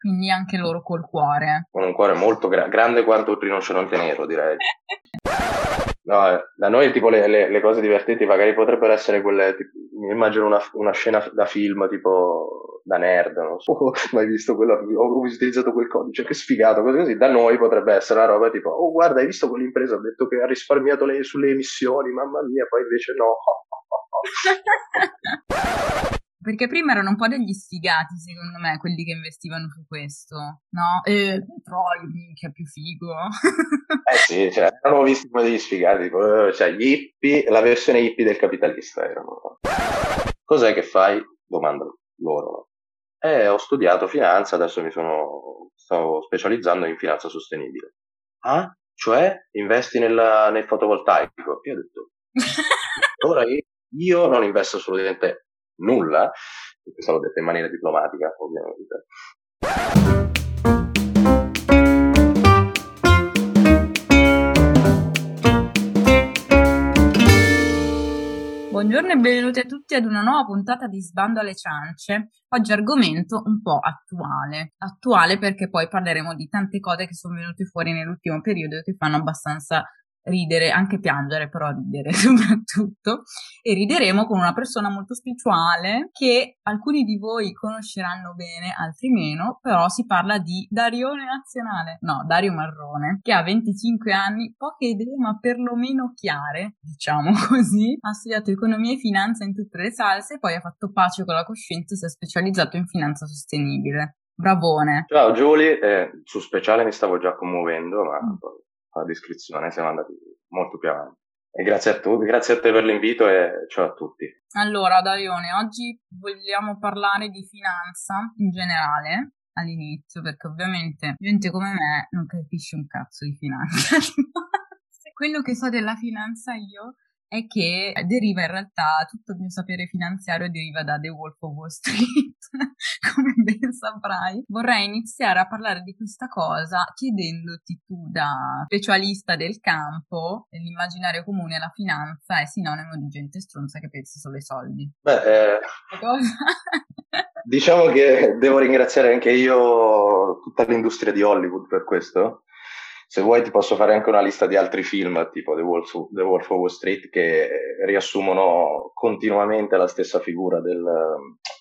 Quindi anche loro col cuore. Con un cuore molto gra- grande quanto il rinoceronte nero, direi. No, eh, da noi tipo le, le, le, cose divertenti magari potrebbero essere quelle, tipo, mi immagino una, una, scena da film tipo da nerd, non so, oh, mai visto quello, ho utilizzato quel codice, che sfigato, così così, da noi potrebbe essere una roba tipo, oh guarda hai visto quell'impresa, ha detto che ha risparmiato le, sulle emissioni, mamma mia, poi invece no. Perché prima erano un po' degli sfigati, secondo me, quelli che investivano su questo, no? E petrolio, che è più figo. eh sì, cioè, erano visti come degli sfigati, tipo, eh, cioè, gli hippie, la versione hippie del capitalista erano. Cos'è che fai? Domandano loro. Eh, ho studiato finanza, adesso mi sono, sto specializzando in finanza sostenibile. Ah? Cioè, investi nella, nel fotovoltaico? Io ho detto, ora io non investo assolutamente nulla, questo l'ho detto in maniera diplomatica ovviamente. Buongiorno e benvenuti a tutti ad una nuova puntata di Sbando alle ciance. Oggi argomento un po' attuale. Attuale perché poi parleremo di tante cose che sono venute fuori nell'ultimo periodo e che fanno abbastanza ridere, anche piangere, però ridere soprattutto, e rideremo con una persona molto speciale che alcuni di voi conosceranno bene, altri meno, però si parla di Darione Nazionale, no, Dario Marrone, che ha 25 anni, poche idee ma perlomeno chiare, diciamo così, ha studiato economia e finanza in tutte le salse, poi ha fatto pace con la coscienza e si è specializzato in finanza sostenibile. Bravone. Ciao Giulia, eh, su speciale mi stavo già commuovendo, ma mm la descrizione, siamo andati molto più avanti. E grazie a tutti, grazie a te per l'invito e ciao a tutti. Allora, Darione, oggi vogliamo parlare di finanza in generale all'inizio, perché ovviamente gente come me non capisce un cazzo di finanza. Quello che so della finanza io è che deriva in realtà tutto il mio sapere finanziario deriva da The Wolf of Wall Street, come ben saprai. Vorrei iniziare a parlare di questa cosa chiedendoti tu da specialista del campo, nell'immaginario comune la finanza è sinonimo di gente stronza che pensa solo ai soldi. Beh, eh, diciamo che devo ringraziare anche io tutta l'industria di Hollywood per questo se vuoi ti posso fare anche una lista di altri film, tipo The Wolf, The Wolf of Wall Street, che riassumono continuamente la stessa figura del,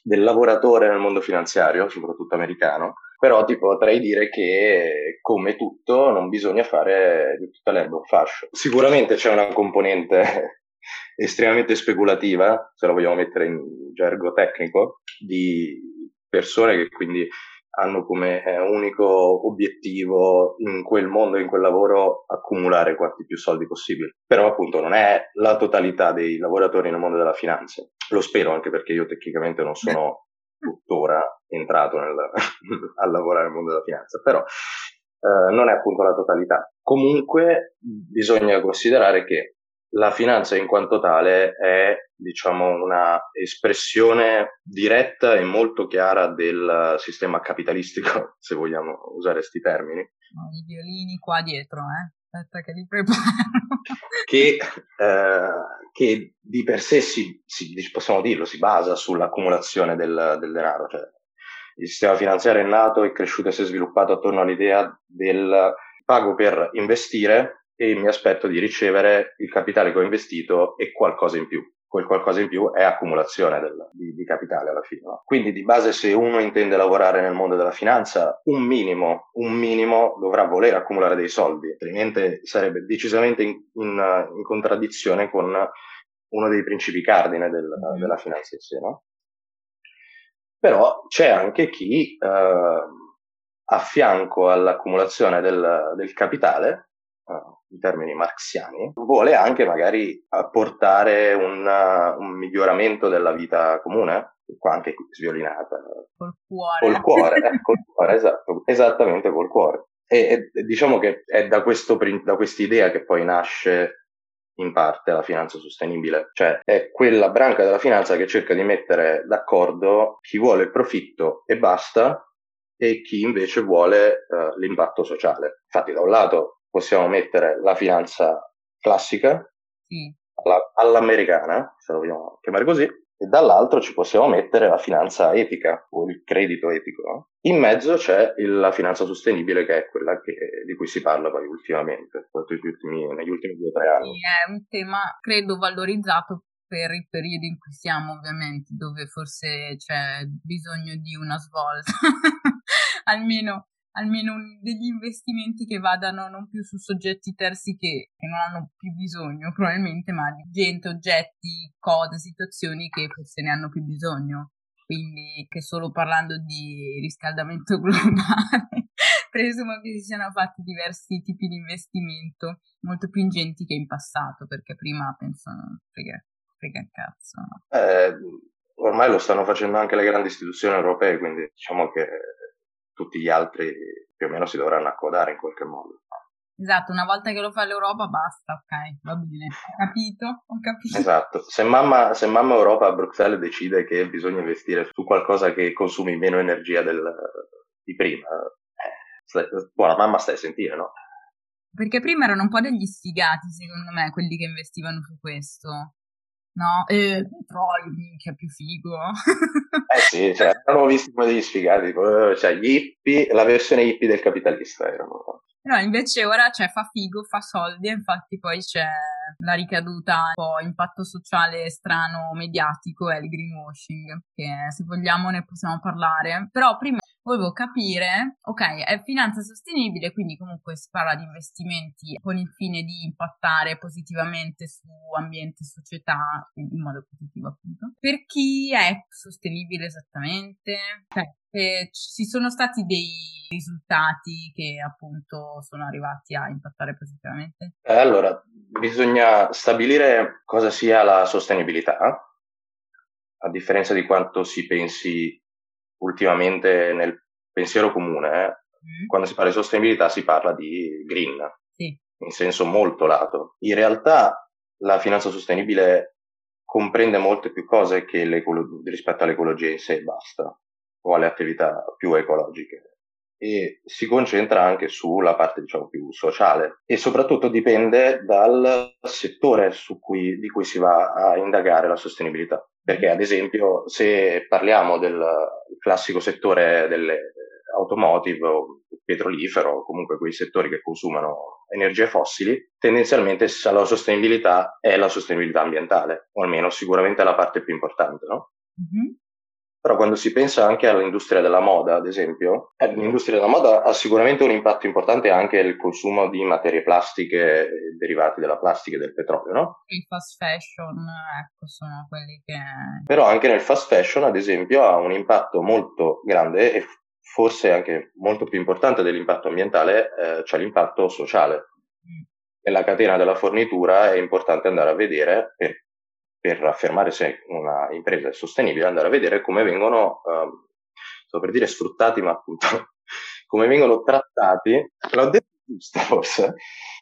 del lavoratore nel mondo finanziario, soprattutto americano. Però ti potrei dire che, come tutto, non bisogna fare di tutta l'erba un fascio. Sicuramente c'è una componente estremamente speculativa, se la vogliamo mettere in gergo tecnico, di persone che quindi hanno come eh, unico obiettivo in quel mondo, in quel lavoro, accumulare quanti più soldi possibile. Però appunto non è la totalità dei lavoratori nel mondo della finanza. Lo spero anche perché io tecnicamente non sono tuttora entrato nel, a lavorare nel mondo della finanza, però eh, non è appunto la totalità. Comunque bisogna considerare che la finanza in quanto tale è, diciamo, una espressione diretta e molto chiara del sistema capitalistico, se vogliamo usare questi termini. No, I violini qua dietro, eh? Aspetta che li preparo. che, eh, che, di per sé si, si, possiamo dirlo, si basa sull'accumulazione del, del denaro. Cioè, il sistema finanziario è nato, è cresciuto e si è sviluppato attorno all'idea del pago per investire e mi aspetto di ricevere il capitale che ho investito e qualcosa in più. Quel qualcosa in più è accumulazione del, di, di, capitale alla fine. No? Quindi di base se uno intende lavorare nel mondo della finanza, un minimo, un minimo dovrà voler accumulare dei soldi, altrimenti sarebbe decisamente in, in, in contraddizione con uno dei principi cardine del, della finanza in sé. No? Però c'è anche chi eh, a fianco all'accumulazione del, del capitale in termini marxiani, vuole anche magari apportare un, un miglioramento della vita comune, qua anche sviolinata. Col cuore. Col cuore, eh, col cuore esatto, esattamente col cuore. E, e diciamo che è da, questo, da quest'idea che poi nasce in parte la finanza sostenibile, cioè è quella branca della finanza che cerca di mettere d'accordo chi vuole il profitto e basta e chi invece vuole uh, l'impatto sociale. Infatti da un lato possiamo mettere la finanza classica, sì. alla, all'americana, se la vogliamo chiamare così, e dall'altro ci possiamo mettere la finanza etica o il credito etico. No? In mezzo c'è la finanza sostenibile che è quella che, di cui si parla poi ultimamente, negli ultimi, negli ultimi due o tre anni. Sì, è un tema credo valorizzato per il periodo in cui siamo ovviamente, dove forse c'è bisogno di una svolta, almeno almeno degli investimenti che vadano non più su soggetti terzi che, che, non hanno più bisogno probabilmente, ma di gente, oggetti, cose, situazioni che forse ne hanno più bisogno. Quindi che solo parlando di riscaldamento globale presumo che si siano fatti diversi tipi di investimento molto più ingenti che in passato, perché prima pensano frega, frega cazzo. No? Eh, ormai lo stanno facendo anche le grandi istituzioni europee, quindi diciamo che tutti gli altri più o meno si dovranno accodare in qualche modo. Esatto, una volta che lo fa l'Europa basta, ok, va bene, ho capito, ho capito. Esatto, se mamma, se mamma Europa a Bruxelles decide che bisogna investire su qualcosa che consumi meno energia del, di prima, eh, buona mamma stai a sentire, no? Perché prima erano un po' degli sfigati, secondo me, quelli che investivano su questo no? E petrolio, minchia, più figo. eh sì, cioè, erano visti come degli sfigati, tipo, eh, cioè gli hippie, la versione hippie del capitalista erano. No, invece ora cioè, fa figo, fa soldi, e infatti poi c'è la ricaduta, un po' impatto sociale strano, mediatico, è il greenwashing, che se vogliamo ne possiamo parlare. Però prima volevo capire, ok, è finanza sostenibile, quindi comunque si parla di investimenti con il fine di impattare positivamente su ambiente e società, in modo positivo appunto. Per chi è sostenibile esattamente? Cioè, eh, ci sono stati dei risultati che appunto sono arrivati a impattare positivamente? Eh, allora, bisogna stabilire cosa sia la sostenibilità, a differenza di quanto si pensi ultimamente nel pensiero comune, eh, mm. quando si parla di sostenibilità si parla di green, sì. in senso molto lato. In realtà la finanza sostenibile comprende molte più cose rispetto all'ecologia in sé e basta, o alle attività più ecologiche e si concentra anche sulla parte diciamo più sociale e soprattutto dipende dal settore cui, di cui si va a indagare la sostenibilità. Perché ad esempio se parliamo del classico settore delle automotive o petrolifero o comunque quei settori che consumano energie fossili, tendenzialmente la sostenibilità è la sostenibilità ambientale, o almeno sicuramente la parte più importante, no? Mm-hmm. Però quando si pensa anche all'industria della moda, ad esempio, eh, l'industria della moda ha sicuramente un impatto importante anche il consumo di materie plastiche derivate dalla plastica e del petrolio, no? Il fast fashion, ecco, sono quelli che... Però anche nel fast fashion, ad esempio, ha un impatto molto grande e forse anche molto più importante dell'impatto ambientale, eh, cioè l'impatto sociale. Mm. Nella catena della fornitura è importante andare a vedere per per affermare se una impresa è sostenibile, andare a vedere come vengono, um, sto per dire sfruttati, ma appunto come vengono trattati, l'ho detto giusto forse,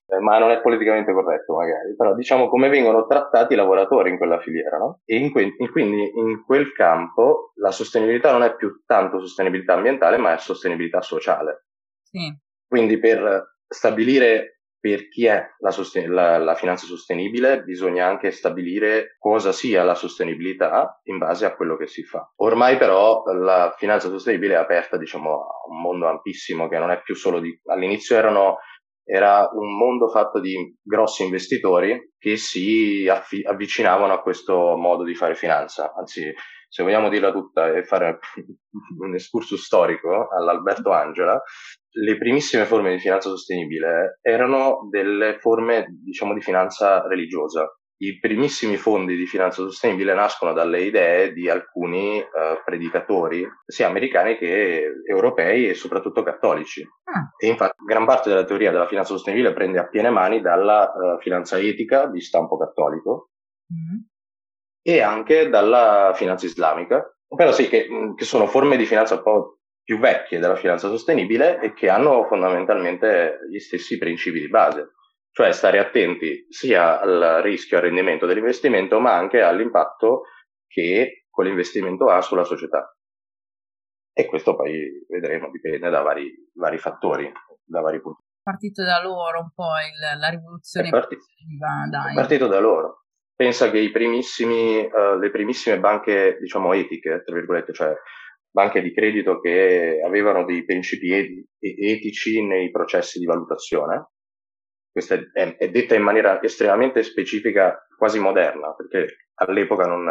eh, ma non è politicamente corretto magari, però diciamo come vengono trattati i lavoratori in quella filiera, no? E in que- in quindi in quel campo la sostenibilità non è più tanto sostenibilità ambientale, ma è sostenibilità sociale. Sì. Quindi per stabilire per chi è la, sosten- la, la, finanza sostenibile bisogna anche stabilire cosa sia la sostenibilità in base a quello che si fa. Ormai però la finanza sostenibile è aperta diciamo, a un mondo ampissimo che non è più solo di... all'inizio erano, era un mondo fatto di grossi investitori che si affi- avvicinavano a questo modo di fare finanza, anzi se vogliamo dirla tutta e fare un escurso storico all'Alberto Angela, le primissime forme di finanza sostenibile erano delle forme, diciamo, di finanza religiosa. I primissimi fondi di finanza sostenibile nascono dalle idee di alcuni uh, predicatori, sia americani che europei e soprattutto cattolici. Ah. E infatti gran parte della teoria della finanza sostenibile prende a piene mani dalla uh, finanza etica di stampo cattolico, mm e anche dalla finanza islamica, però sì, che, che sono forme di finanza un po' più vecchie della finanza sostenibile e che hanno fondamentalmente gli stessi principi di base, cioè stare attenti sia al rischio e al rendimento dell'investimento, ma anche all'impatto che quell'investimento ha sulla società. E questo poi vedremo, dipende da vari, vari fattori, da vari punti. È partito da loro un po' il, la rivoluzione è partito, è partito da loro. Pensa che uh, le primissime banche, diciamo, etiche, tra virgolette, cioè banche di credito che avevano dei principi etici nei processi di valutazione, questa è, è, detta in maniera estremamente specifica, quasi moderna, perché all'epoca non,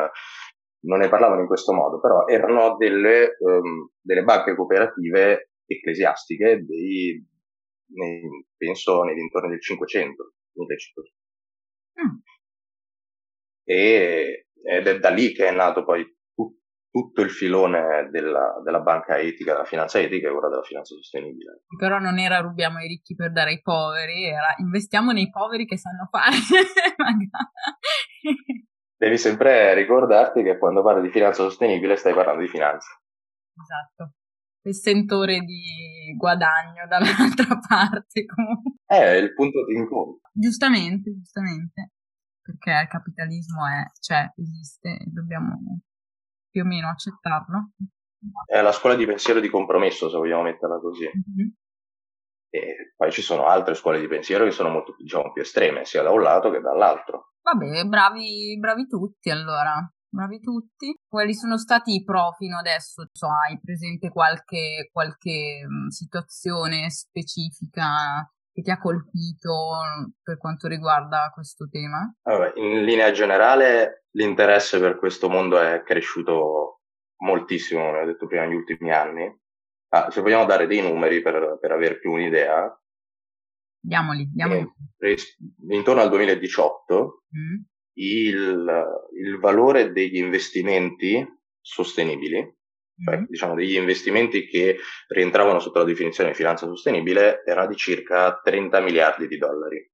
non ne parlavano in questo modo, però erano delle, um, delle banche cooperative ecclesiastiche dei, nei, penso nei dintorni del 500, 1500. Mm. E, ed è da lì che è nato poi tutto il filone della, della, banca etica, della finanza etica e ora della finanza sostenibile. Però non era rubiamo ai ricchi per dare ai poveri, era investiamo nei poveri che sanno fare. Devi sempre ricordarti che quando parli di finanza sostenibile stai parlando di finanza. Esatto. Il sentore di guadagno dall'altra parte comunque. È il punto di incontro. Giustamente, giustamente. Perché il capitalismo è, c'è, esiste e dobbiamo più o meno accettarlo. È la scuola di pensiero di compromesso, se vogliamo metterla così. Mm-hmm. E poi ci sono altre scuole di pensiero che sono molto diciamo, più estreme, sia da un lato che dall'altro. Vabbè, bravi, bravi tutti allora. Bravi tutti. Quali sono stati i pro fino adesso? So, hai presente qualche, qualche mm, situazione specifica che ti ha colpito per quanto riguarda questo tema? Vabbè, in linea generale l'interesse per questo mondo è cresciuto moltissimo, come ho detto prima, negli ultimi anni. Ah, se vogliamo dare dei numeri per, per avere più un'idea, diamoli, diamoli. Eh, intorno al 2018 mm. il, il valore degli investimenti sostenibili cioè, diciamo degli investimenti che rientravano sotto la definizione di finanza sostenibile, era di circa 30 miliardi di dollari.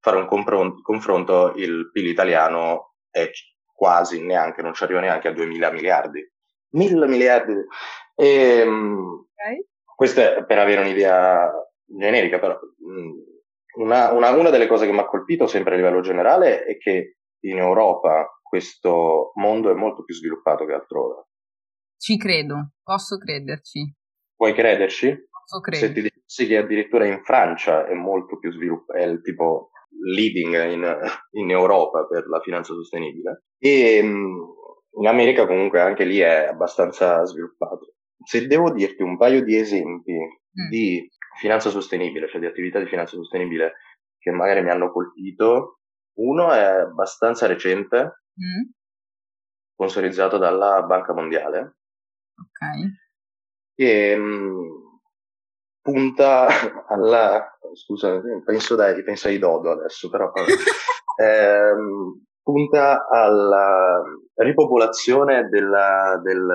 Fare un confronto, confronto il PIL italiano è quasi neanche, non ci arriva neanche a 2000 miliardi. 1000 miliardi. E, ehm, okay. Questo è per avere un'idea generica, però una, una, una delle cose che mi ha colpito sempre a livello generale è che in Europa questo mondo è molto più sviluppato che altrove. Ci credo, posso crederci. Puoi crederci? Posso crederci. Se ti dicessi che addirittura in Francia è molto più sviluppato, è il tipo leading in, in, Europa per la finanza sostenibile e mm, in America comunque anche lì è abbastanza sviluppato. Se devo dirti un paio di esempi mm. di finanza sostenibile, cioè di attività di finanza sostenibile che magari mi hanno colpito, uno è abbastanza recente, mm. sponsorizzato dalla Banca Mondiale, Ok. Che mh, punta alla... scusa, penso, dai, penso ai Dodo adesso, però... ehm, punta alla ripopolazione della, del,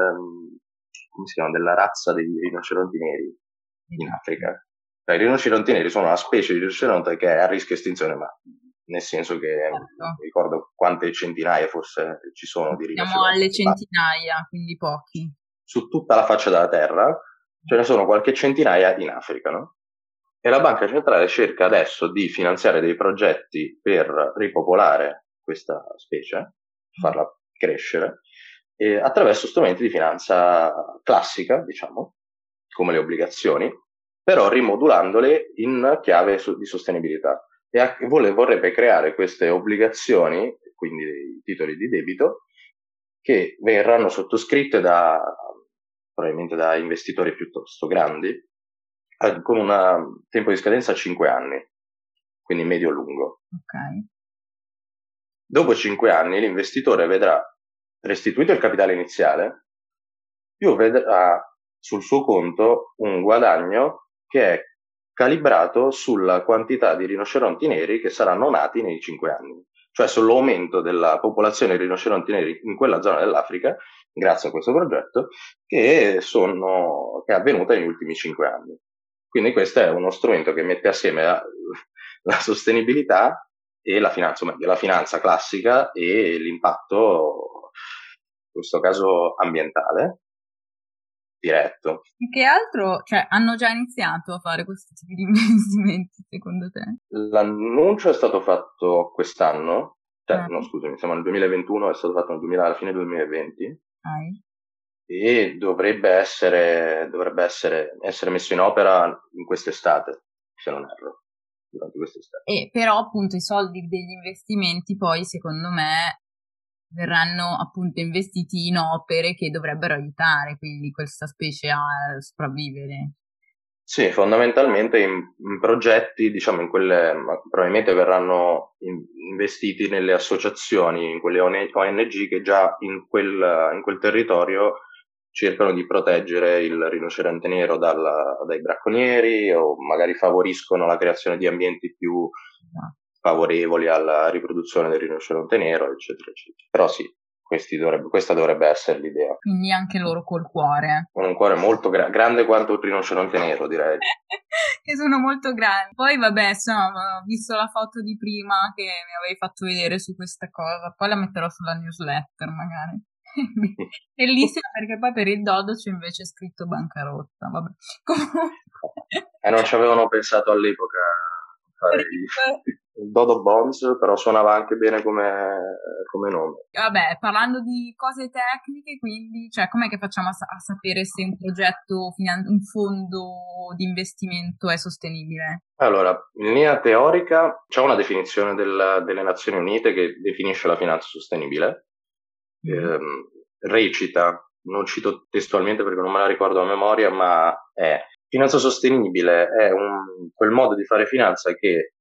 come si chiama, della razza dei rinoceronti neri in Africa. Cioè, I rinoceronti neri sono una specie di rinoceronte che è a rischio estinzione, ma nel senso che certo. ricordo quante centinaia forse ci sono di rinoceronti. Siamo alle centinaia, quindi pochi su tutta la faccia della Terra, ce ne sono qualche centinaia in Africa, no? E la Banca Centrale cerca adesso di finanziare dei progetti per ripopolare questa specie, farla crescere, attraverso strumenti di finanza classica, diciamo, come le obbligazioni, però rimodulandole in chiave di sostenibilità. E vorrebbe creare queste obbligazioni, quindi titoli di debito, che verranno sottoscritte da probabilmente da investitori piuttosto grandi, eh, con un tempo di scadenza a 5 anni, quindi medio-lungo. Okay. Dopo 5 anni l'investitore vedrà restituito il capitale iniziale, più vedrà sul suo conto un guadagno che è calibrato sulla quantità di rinoceronti neri che saranno nati nei 5 anni, cioè sull'aumento della popolazione di rinoceronti neri in quella zona dell'Africa grazie a questo progetto, che, sono, che è avvenuta negli ultimi cinque anni. Quindi questo è uno strumento che mette assieme la, la sostenibilità e la finanza, meglio, la finanza classica e l'impatto, in questo caso ambientale, diretto. E che altro, cioè, hanno già iniziato a fare questo tipo di investimenti, secondo te? L'annuncio è stato fatto quest'anno, cioè, eh. no, scusami, siamo nel 2021, è stato fatto nel 2000, alla fine del 2020. Hai. E dovrebbe essere, dovrebbe essere, essere messo in opera in quest'estate, se non erro. durante quest'estate. E però appunto i soldi degli investimenti poi secondo me verranno appunto investiti in opere che dovrebbero aiutare quindi questa specie a sopravvivere. Sì, fondamentalmente in, in progetti, diciamo, in quelle probabilmente verranno in, investiti nelle associazioni, in quelle ONG che già in quel, in quel territorio cercano di proteggere il rinoceronte nero dal, dai bracconieri o magari favoriscono la creazione di ambienti più esatto. favorevoli alla riproduzione del rinoceronte nero, eccetera, eccetera. Però sì, dovrebbe, questa dovrebbe essere l'idea. Quindi anche loro col cuore. Con un cuore molto gra- grande quanto il rinoceronte nero, direi. che sono molto grandi. Poi vabbè, insomma, ho visto la foto di prima che mi avevi fatto vedere su questa cosa, poi la metterò sulla newsletter magari. Bellissima perché poi per il Dodo c'è invece scritto bancarotta. Vabbè. Comunque. E non ci avevano pensato all'epoca fare il Dodo Bombs, però suonava anche bene come, come, nome. Vabbè, parlando di cose tecniche, quindi, cioè, com'è che facciamo a, a sapere se un progetto, un fondo di investimento è sostenibile? Allora, in linea teorica c'è una definizione del, delle Nazioni Unite che definisce la finanza sostenibile. Ehm, recita, non cito testualmente perché non me la ricordo a memoria, ma è finanza sostenibile è un, quel modo di fare finanza che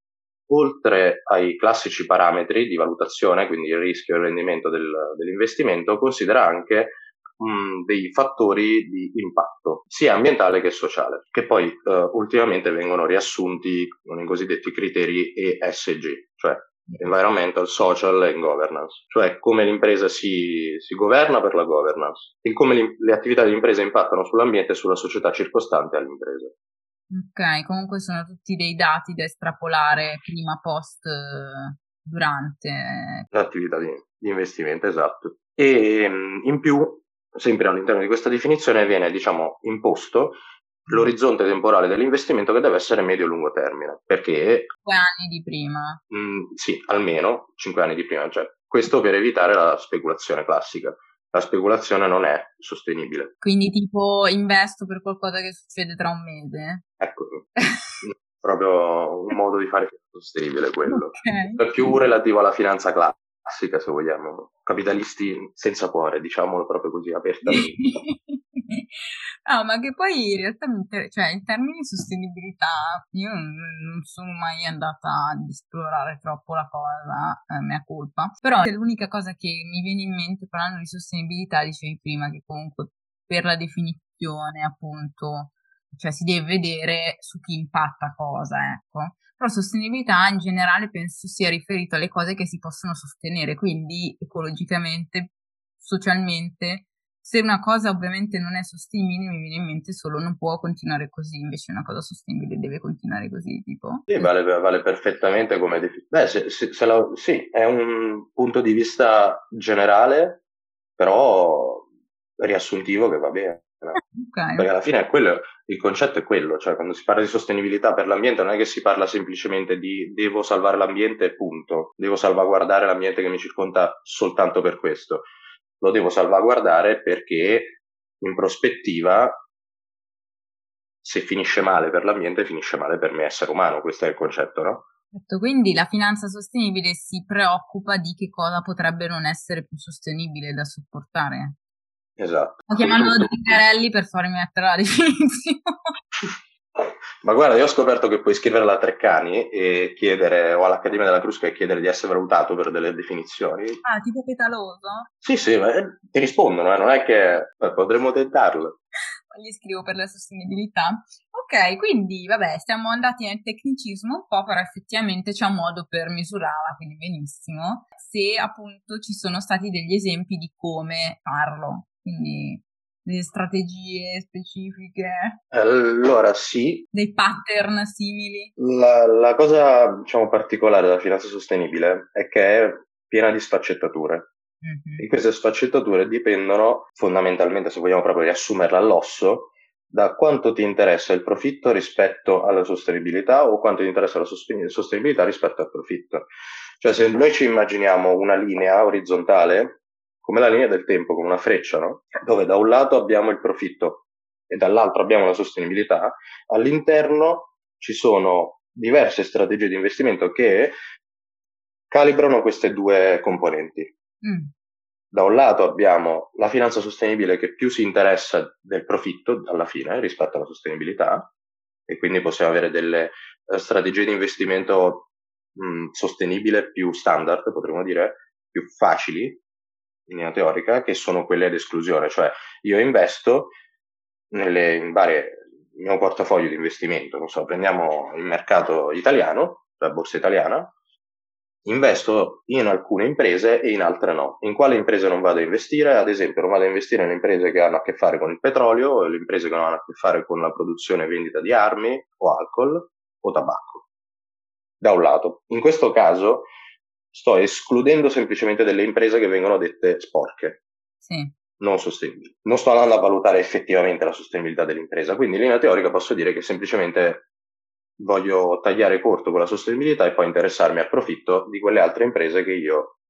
oltre ai classici parametri di valutazione, quindi il rischio e il rendimento del, dell'investimento, considera anche mh, dei fattori di impatto, sia ambientale che sociale, che poi eh, ultimamente vengono riassunti con i cosiddetti criteri ESG, cioè environmental, social and governance, cioè come l'impresa si, si governa per la governance e come le attività dell'impresa impattano sull'ambiente e sulla società circostante all'impresa. Ok, comunque sono tutti dei dati da estrapolare prima, post, durante. L'attività di, di investimento, esatto. E in più, sempre all'interno di questa definizione, viene diciamo imposto l'orizzonte temporale dell'investimento che deve essere medio-lungo termine, perché... 5 anni di prima. Mh, mm, sì, almeno 5 anni di prima, cioè questo per evitare la speculazione classica. La speculazione non è sostenibile. Quindi tipo investo per qualcosa che succede tra un mese? Ecco, proprio un modo di fare sostenibile quello. Okay. Più relativo alla finanza classica, se vogliamo. Capitalisti senza cuore, diciamolo proprio così apertamente. Ah, ma che poi in realtà, cioè, in termini di sostenibilità, io non sono mai andata ad esplorare troppo la cosa, eh, mia colpa. Però l'unica cosa che mi viene in mente parlando di sostenibilità, dicevi prima, che comunque per la definizione, appunto, cioè si deve vedere su chi impatta cosa, ecco. Però sostenibilità in generale penso sia riferito alle cose che si possono sostenere, quindi ecologicamente, socialmente se una cosa ovviamente non è sostenibile, mi viene in mente solo non può continuare così, invece una cosa sostenibile deve continuare così, tipo. Sì, vale, vale perfettamente come definizione. Beh, se, se, se la, sì, è un punto di vista generale, però riassuntivo che va bene. Okay. Perché alla fine è quello, il concetto è quello, cioè quando si parla di sostenibilità per l'ambiente non è che si parla semplicemente di devo salvare l'ambiente, punto, devo salvaguardare l'ambiente che mi circonda soltanto per questo lo devo salvaguardare perché in prospettiva se finisce male per l'ambiente finisce male per me essere umano, questo è il concetto, no? Certo, quindi la finanza sostenibile si preoccupa di che cosa potrebbe non essere più sostenibile da sopportare. Esatto. Ho chiamato Zingarelli per farmi mettere la definizione. Ma guarda, io ho scoperto che puoi scrivere alla Treccani e chiedere, o all'Accademia della Crusca e chiedere di essere valutato per delle definizioni. Ah, tipo petaloso? Sì, sì, ma eh, ti rispondono, eh, non è che eh, potremmo tentarlo. Gli scrivo per la sostenibilità. Ok, quindi vabbè, siamo andati nel tecnicismo un po', però effettivamente c'è un modo per misurarla, quindi benissimo. Se appunto ci sono stati degli esempi di come farlo, quindi delle strategie specifiche? Allora sì. Dei pattern simili? La, la cosa diciamo particolare della finanza sostenibile è che è piena di sfaccettature. Mm-hmm. E queste sfaccettature dipendono fondamentalmente, se vogliamo proprio riassumerla all'osso, da quanto ti interessa il profitto rispetto alla sostenibilità o quanto ti interessa la sostenibilità rispetto al profitto. Cioè se noi ci immaginiamo una linea orizzontale come la linea del tempo, come una freccia, no? dove da un lato abbiamo il profitto e dall'altro abbiamo la sostenibilità, all'interno ci sono diverse strategie di investimento che calibrano queste due componenti. Mm. Da un lato abbiamo la finanza sostenibile che più si interessa del profitto alla fine rispetto alla sostenibilità e quindi possiamo avere delle uh, strategie di investimento mh, mm, sostenibile più standard, potremmo dire, più facili linea teorica, che sono quelle ad esclusione, cioè io investo nelle, in varie, il mio portafoglio di investimento, non so, prendiamo il mercato italiano, la borsa italiana, investo in alcune imprese e in altre no. In quale imprese non vado a investire? Ad esempio, non vado a investire in imprese che hanno a che fare con il petrolio, le imprese che non hanno a che fare con la produzione e vendita di armi o alcol o tabacco. Da un lato. In questo caso sto escludendo semplicemente delle imprese che vengono dette sporche. Sì. Non sostenibili. Non sto andando a valutare effettivamente la sostenibilità dell'impresa, quindi in linea teorica posso dire che semplicemente voglio tagliare corto con la sostenibilità e poi interessarmi al profitto di quelle altre imprese che io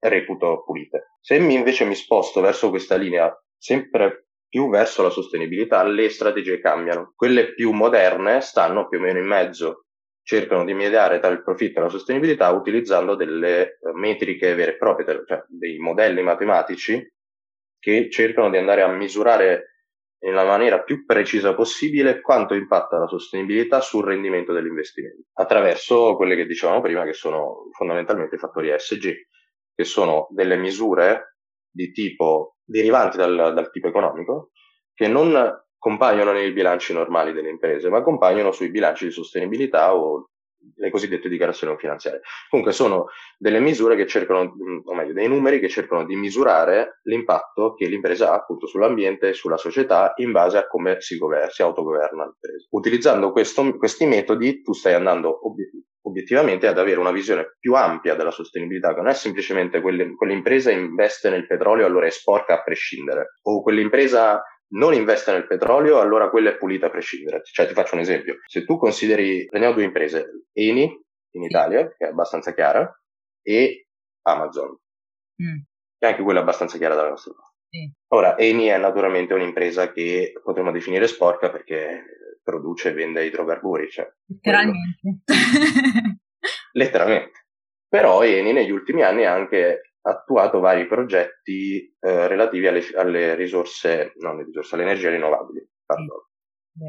reputo pulite. Se mi invece mi sposto verso questa linea sempre più verso la sostenibilità, le strategie cambiano. Quelle più moderne stanno più o meno in mezzo, cercano di mediare tra il profitto e la sostenibilità utilizzando delle eh, metriche vere e proprie, cioè dei modelli matematici che cercano di andare a misurare nella maniera più precisa possibile quanto impatta la sostenibilità sul rendimento dell'investimento, attraverso quelle che dicevamo prima, che sono fondamentalmente i fattori ESG, che sono delle misure di tipo derivanti dal, dal tipo economico, che non compaiono nei bilanci normali delle imprese, ma compaiono sui bilanci di sostenibilità o le cosiddette dichiarazioni finanziarie. Comunque sono delle misure che cercano, o meglio, dei numeri che cercano di misurare l'impatto che l'impresa ha appunto sull'ambiente e sulla società in base a come si, governa, si autogoverna l'impresa. Utilizzando questo, questi metodi tu stai andando obiet- obiettivamente ad avere una visione più ampia della sostenibilità, che non è semplicemente quell'impresa investe nel petrolio allora è sporca a prescindere, o quell'impresa non investe nel petrolio, allora quella è pulita a prescindere. Cioè, ti faccio un esempio. Se tu consideri, prendiamo due imprese, Eni in Italia, che è abbastanza chiara, e Amazon, mm. che anche quella è abbastanza chiara dalla nostra parte. Ora, Eni è naturalmente un'impresa che potremmo definire sporca perché produce e vende idrocarburi. Cioè Letteralmente. Letteralmente. Però Eni negli ultimi anni ha anche attuato vari progetti eh, relativi alle, alle, risorse, non le risorse, alle energie rinnovabili. Sì,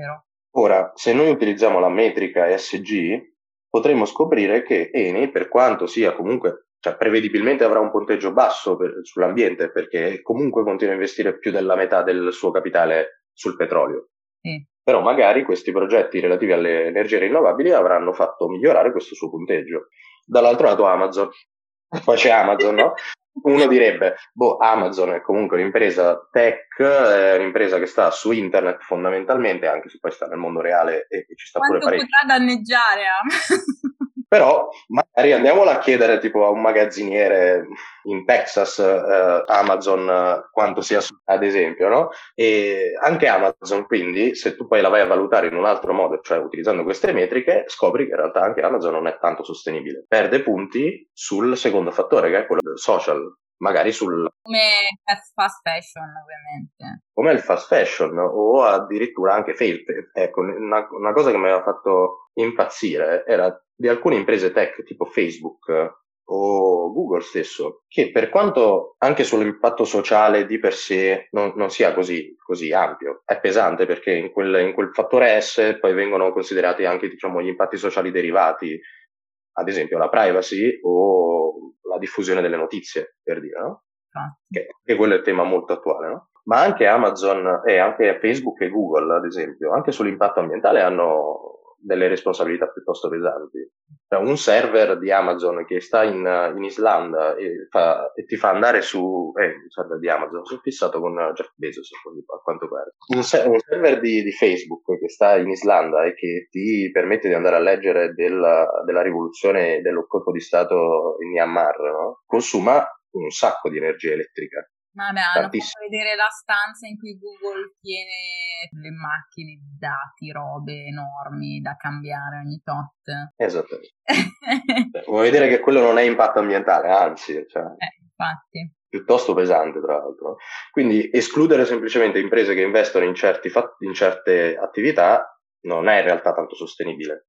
Ora, se noi utilizziamo la metrica ESG, potremmo scoprire che Eni, per quanto sia comunque, cioè prevedibilmente avrà un punteggio basso per, sull'ambiente, perché comunque continua a investire più della metà del suo capitale sul petrolio. Sì. Però magari questi progetti relativi alle energie rinnovabili avranno fatto migliorare questo suo punteggio. Dall'altro lato Amazon, poi c'è Amazon, no? Uno direbbe, boh, Amazon è comunque un'impresa tech, è un'impresa che sta su internet fondamentalmente, anche se poi sta nel mondo reale e, e ci sta Quanto pure parecchio. potrà danneggiare Amazon? Però magari andiamola a chiedere tipo a un magazziniere in Texas, eh, Amazon, quanto sia, ad esempio, no? E anche Amazon, quindi, se tu poi la vai a valutare in un altro modo, cioè utilizzando queste metriche, scopri che in realtà anche Amazon non è tanto sostenibile. Perde punti sul secondo fattore, che è quello del social magari sul... Come fast fashion ovviamente. Come il fast fashion o addirittura anche fail. Ecco, una, una cosa che mi aveva fatto impazzire era di alcune imprese tech tipo Facebook o Google stesso, che per quanto anche sull'impatto sociale di per sé non, non sia così, così, ampio, è pesante perché in quel, in quel, fattore S poi vengono considerati anche diciamo, gli impatti sociali derivati, ad esempio la privacy o la diffusione delle notizie, per dire, no? Ah. Che, che quello è il tema molto attuale, no? Ma anche Amazon e anche Facebook e Google, ad esempio, anche sull'impatto ambientale hanno delle responsabilità piuttosto pesanti. Cioè, un server di Amazon che sta in, in Islanda e, fa, e, ti fa andare su eh, un server di Amazon, sono fissato con Jeff Bezos a quanto pare. Un, se, un server di, di, Facebook che sta in Islanda e che ti permette di andare a leggere della, della rivoluzione del colpo di Stato in Myanmar, no? consuma un sacco di energia elettrica. Vabbè, hanno fatto vedere la stanza in cui Google tiene le macchine, dati, robe enormi da cambiare ogni tot. Esattamente. Vuoi vedere che quello non è impatto ambientale, anzi, cioè, eh, infatti. piuttosto pesante tra l'altro. Quindi escludere semplicemente imprese che investono in, fatti, in certe attività non è in realtà tanto sostenibile.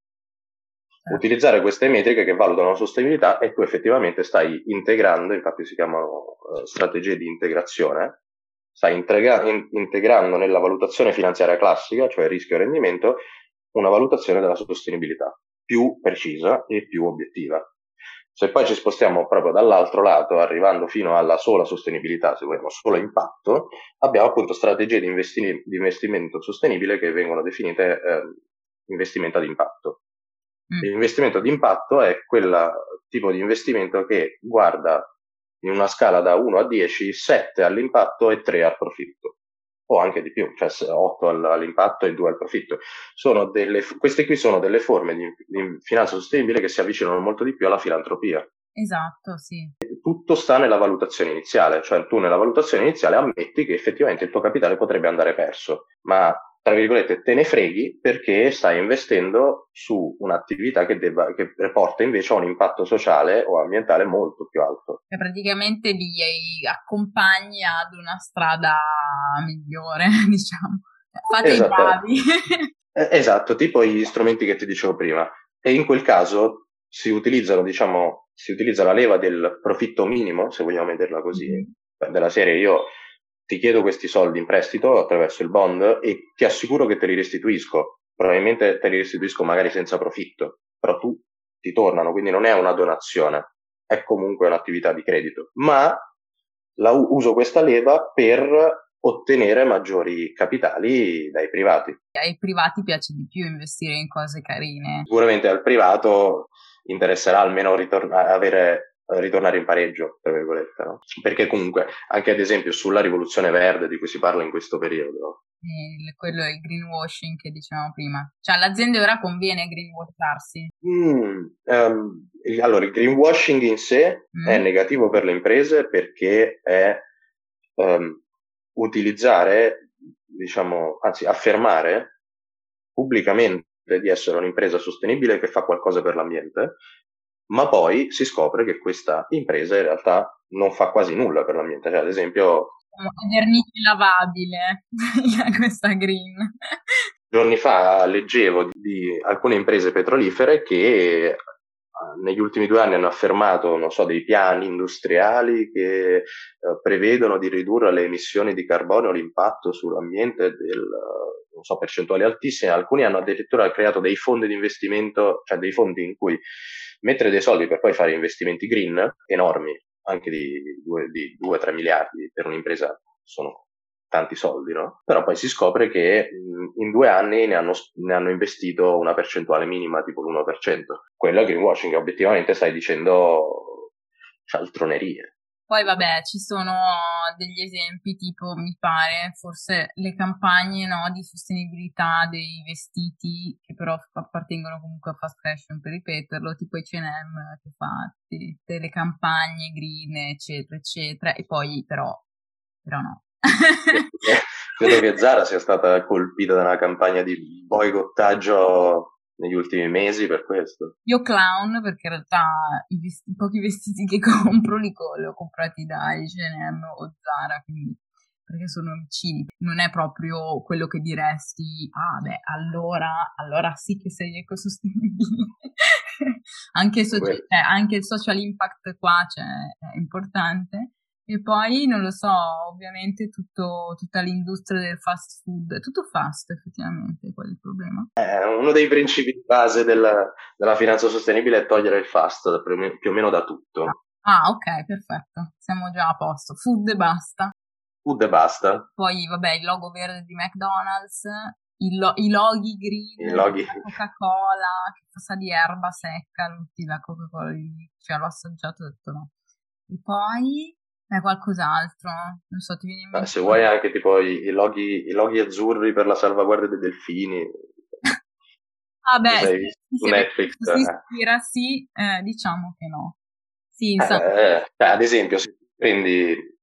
Utilizzare queste metriche che valutano la sostenibilità e tu effettivamente stai integrando, infatti si chiamano uh, strategie di integrazione, stai integra- in- integrando nella valutazione finanziaria classica, cioè rischio e rendimento, una valutazione della sostenibilità più precisa e più obiettiva. Se poi ci spostiamo proprio dall'altro lato, arrivando fino alla sola sostenibilità, se vogliamo solo impatto, abbiamo appunto strategie di, investi- di investimento sostenibile che vengono definite eh, investimento ad impatto. Mm. L'investimento ad impatto è quel tipo di investimento che guarda in una scala da 1 a 10, 7 all'impatto e 3 al profitto o anche di più, cioè 8 all'impatto e 2 al profitto. Delle, queste qui sono delle forme di, di, finanza sostenibile che si avvicinano molto di più alla filantropia. Esatto, sì. Tutto sta nella valutazione iniziale, cioè tu nella valutazione iniziale ammetti che effettivamente il tuo capitale potrebbe andare perso, ma tra virgolette, te ne freghi perché stai investendo su un'attività che, debba, che porta invece a un impatto sociale o ambientale molto più alto. E praticamente li accompagni ad una strada migliore, diciamo. Fate esatto. i bravi. Eh, esatto, tipo gli strumenti che ti dicevo prima. E in quel caso si utilizzano, diciamo, si utilizza la leva del profitto minimo, se vogliamo vederla così, mm-hmm. della serie io ti chiedo questi soldi in prestito attraverso il bond e ti assicuro che te li restituisco. Probabilmente te li restituisco magari senza profitto, però tu ti tornano, quindi non è una donazione, è comunque un'attività di credito. Ma la, uso questa leva per ottenere maggiori capitali dai privati. Ai privati piace di più investire in cose carine. Sicuramente al privato interesserà almeno ritornare, avere ritornare in pareggio, tra virgolette, no? Perché comunque, anche ad esempio sulla rivoluzione verde di cui si parla in questo periodo. Eh, quello è il greenwashing che dicevamo prima. Cioè all'azienda ora conviene greenwasharsi? Mm, um, allora, il greenwashing in sé mm. è negativo per le imprese perché è um, utilizzare, diciamo, anzi affermare pubblicamente di essere un'impresa sostenibile che fa qualcosa per l'ambiente ma poi si scopre che questa impresa in realtà non fa quasi nulla per l'ambiente. Cioè, ad esempio... Vernice lavabile, questa green. Giorni fa leggevo di alcune imprese petrolifere che eh, negli ultimi due anni hanno affermato, non so, dei piani industriali che eh, prevedono di ridurre le emissioni di carbonio, l'impatto sull'ambiente del, non so, percentuali altissime. Alcuni hanno addirittura creato dei fondi di investimento, cioè dei fondi in cui mettere dei soldi per poi fare investimenti green enormi, anche di 2-3 miliardi per un'impresa sono tanti soldi, no? Però poi si scopre che in due anni ne hanno, ne hanno investito una percentuale minima, tipo l'1%. Quello è greenwashing, obiettivamente stai dicendo cialtronerie. Poi vabbè, ci sono degli esempi tipo, mi pare, forse le campagne no, di sostenibilità dei vestiti, che però appartengono comunque a fast fashion per ripeterlo, tipo H&M che fa tutte le campagne green, eccetera, eccetera, e poi però, però no. Credo che Zara sia stata colpita da una campagna di boicottaggio negli ultimi mesi per questo. Io clown perché in realtà i, vesti- i pochi vestiti che compro li, li ho comprati da H&M o Zara, quindi perché sono vicini. Non è proprio quello che diresti, ah beh, allora, allora sì che sei ecosostenibile. anche, so- cioè, anche il social impact qua cioè, è importante. E poi, non lo so, ovviamente tutto, tutta l'industria del fast food, è tutto fast effettivamente, qual è il problema? Eh, uno dei principi di base della, della, finanza sostenibile è togliere il fast più o meno da tutto. Ah, ok, perfetto, siamo già a posto. Food e basta. Food e basta. Poi, vabbè, il logo verde di McDonald's, i, lo- i loghi green, I loghi. Coca-Cola, che fa sa di erba secca, la Coca-Cola cioè l'ho assaggiato e ho detto no. E poi è qualcos'altro, non so, ti viene in mente. se vuoi anche tipo i, i, loghi, i, loghi, azzurri per la salvaguardia dei delfini. ah beh, se, su Netflix, si ispira sì, eh, diciamo che no. Sì, eh, eh, cioè, ad esempio, se prendi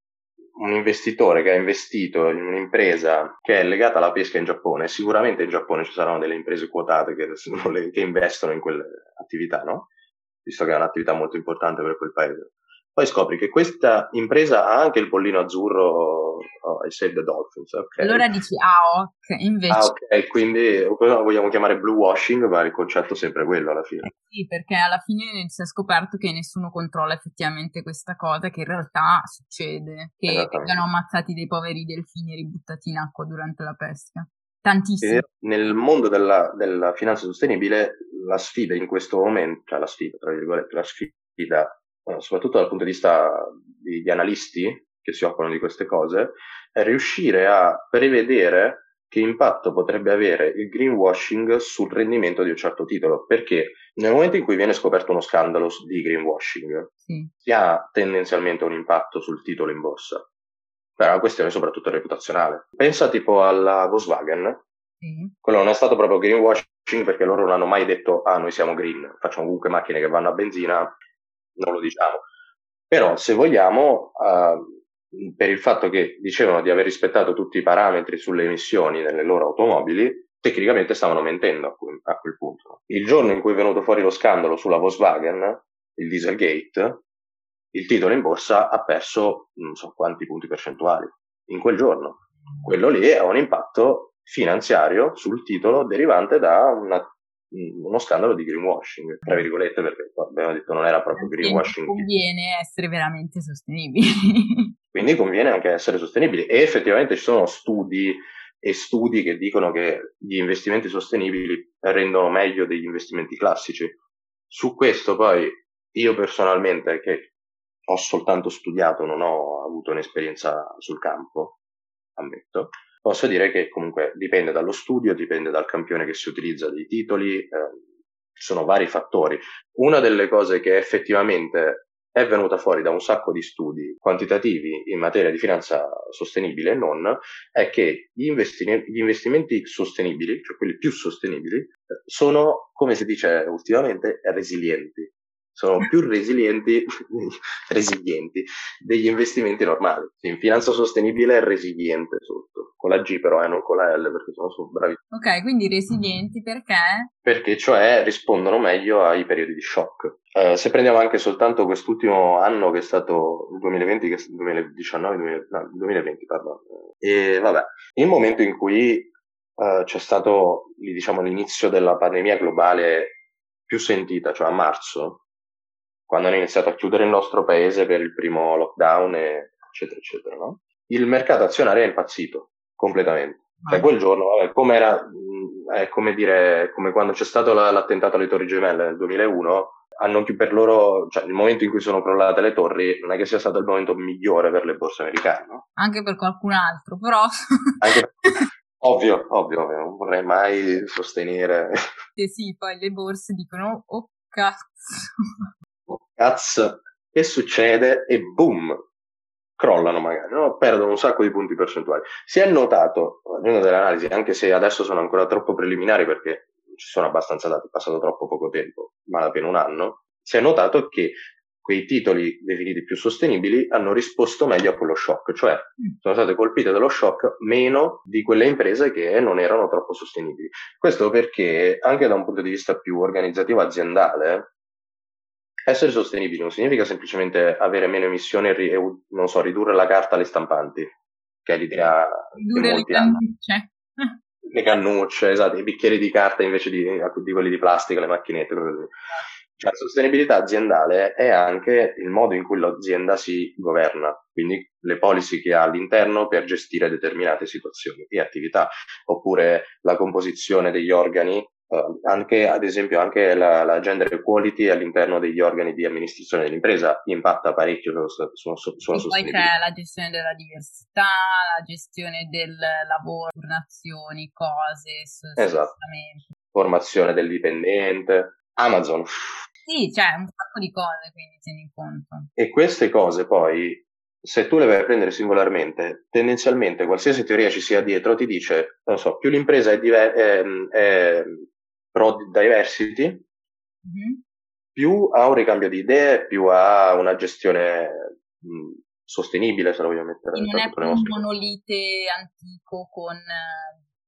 un investitore che ha investito in un'impresa che è legata alla pesca in Giappone, sicuramente in Giappone ci saranno delle imprese quotate che, che investono in quelle attività, no? Visto che è un'attività molto importante per quel paese poi scopri che questa impresa ha anche il pollino azzurro oh, I Save the Dolphins. Okay. Allora dici ah, ok, invece. Ah, ok, quindi lo vogliamo chiamare blue washing, ma il concetto è sempre quello alla fine. Eh sì, perché alla fine si è scoperto che nessuno controlla effettivamente questa cosa, che in realtà succede, che vengano ammazzati dei poveri delfini ributtati in acqua durante la pesca. Tantissimo. Nel mondo della, della finanza sostenibile la sfida in questo momento, cioè la sfida, tra virgolette, la sfida soprattutto dal punto di vista di, analisti che si occupano di queste cose, è riuscire a prevedere che impatto potrebbe avere il greenwashing sul rendimento di un certo titolo, perché nel momento in cui viene scoperto uno scandalo di greenwashing, sì. si ha tendenzialmente un impatto sul titolo in borsa, per una questione soprattutto reputazionale. Pensa tipo alla Volkswagen, sì. quello non è stato proprio greenwashing perché loro non hanno mai detto ah noi siamo green, facciamo comunque macchine che vanno a benzina non lo diciamo. Però se vogliamo, uh, per il fatto che dicevano di aver rispettato tutti i parametri sulle emissioni nelle loro automobili, tecnicamente stavano mentendo a, quel, a quel punto. Il giorno in cui è venuto fuori lo scandalo sulla Volkswagen, il Dieselgate, il titolo in borsa ha perso non so quanti punti percentuali in quel giorno. Quello lì ha un impatto finanziario sul titolo derivante da una uno scandalo di greenwashing, tra virgolette, perché abbiamo detto non era proprio greenwashing. Conviene essere veramente sostenibili. Quindi conviene anche essere sostenibili e effettivamente ci sono studi e studi che dicono che gli investimenti sostenibili rendono meglio degli investimenti classici. Su questo poi io personalmente, che ho soltanto studiato, non ho avuto un'esperienza sul campo, ammetto, Posso dire che comunque dipende dallo studio, dipende dal campione che si utilizza dei titoli, eh, sono vari fattori. Una delle cose che effettivamente è venuta fuori da un sacco di studi quantitativi in materia di finanza sostenibile e non, è che gli, investi- gli investimenti sostenibili, cioè quelli più sostenibili, sono, come si dice ultimamente, resilienti sono più resilienti, resilienti degli investimenti normali. In finanza sostenibile è resiliente sotto, con la G però e non con la L perché sono, sono bravi. Ok, quindi resilienti perché? Perché cioè rispondono meglio ai periodi di shock. Eh, se prendiamo anche soltanto quest'ultimo anno che è stato il 2020, che è 2019, 2000, no, 2020, pardon. E vabbè, il momento in cui Uh, c'è stato diciamo, l'inizio della pandemia globale più sentita, cioè a marzo, quando hanno iniziato a chiudere il nostro paese per il primo lockdown, e eccetera, eccetera. No? Il mercato azionario è impazzito completamente. Cioè, ah. quel giorno, vabbè, come era, è come dire, come quando c'è stato la, l'attentato alle Torri Gemelle nel 2001, hanno più per loro, cioè il momento in cui sono crollate le torri, non è che sia stato il momento migliore per le borse americane, no? Anche per qualcun altro, però. Anche, ovvio, ovvio, ovvio, non vorrei mai sostenere. Sì, sì, poi le borse dicono, oh cazzo cazzo, che succede? E boom, crollano magari, no? perdono un sacco di punti percentuali. Si è notato, facendo delle analisi, anche se adesso sono ancora troppo preliminari perché ci sono abbastanza dati, è passato troppo poco tempo, malapena un anno, si è notato che quei titoli definiti più sostenibili hanno risposto meglio a quello shock, cioè mm. sono state colpite dallo shock meno di quelle imprese che non erano troppo sostenibili. Questo perché anche da un punto di vista più organizzativo aziendale, essere sostenibili non significa semplicemente avere meno emissioni e, non so, ridurre la carta alle stampanti, che è l'idea ridurre le cannucce. Le cannucce, esatto, i bicchieri di carta invece di, di quelli di plastica, le macchinette. Cioè, la sostenibilità aziendale è anche il modo in cui l'azienda si governa, quindi le policy che ha all'interno per gestire determinate situazioni e attività, oppure la composizione degli organi Uh, anche ad esempio anche la, la, gender equality all'interno degli organi di amministrazione dell'impresa impatta parecchio sulla, sulla, sulla poi c'è la gestione della diversità, la gestione del lavoro, nazioni, cose, esatto. formazione del dipendente, Amazon. Sì, c'è un sacco di cose, quindi tieni in conto. E queste cose poi se tu le vai a prendere singolarmente, tendenzialmente qualsiasi teoria ci sia dietro ti dice, non so, più l'impresa è, diver- è, è pro diversity, mm-hmm. più ha un ricambio di idee, più ha una gestione mh, sostenibile, se lo vogliamo mettere. non è più un monolite antico con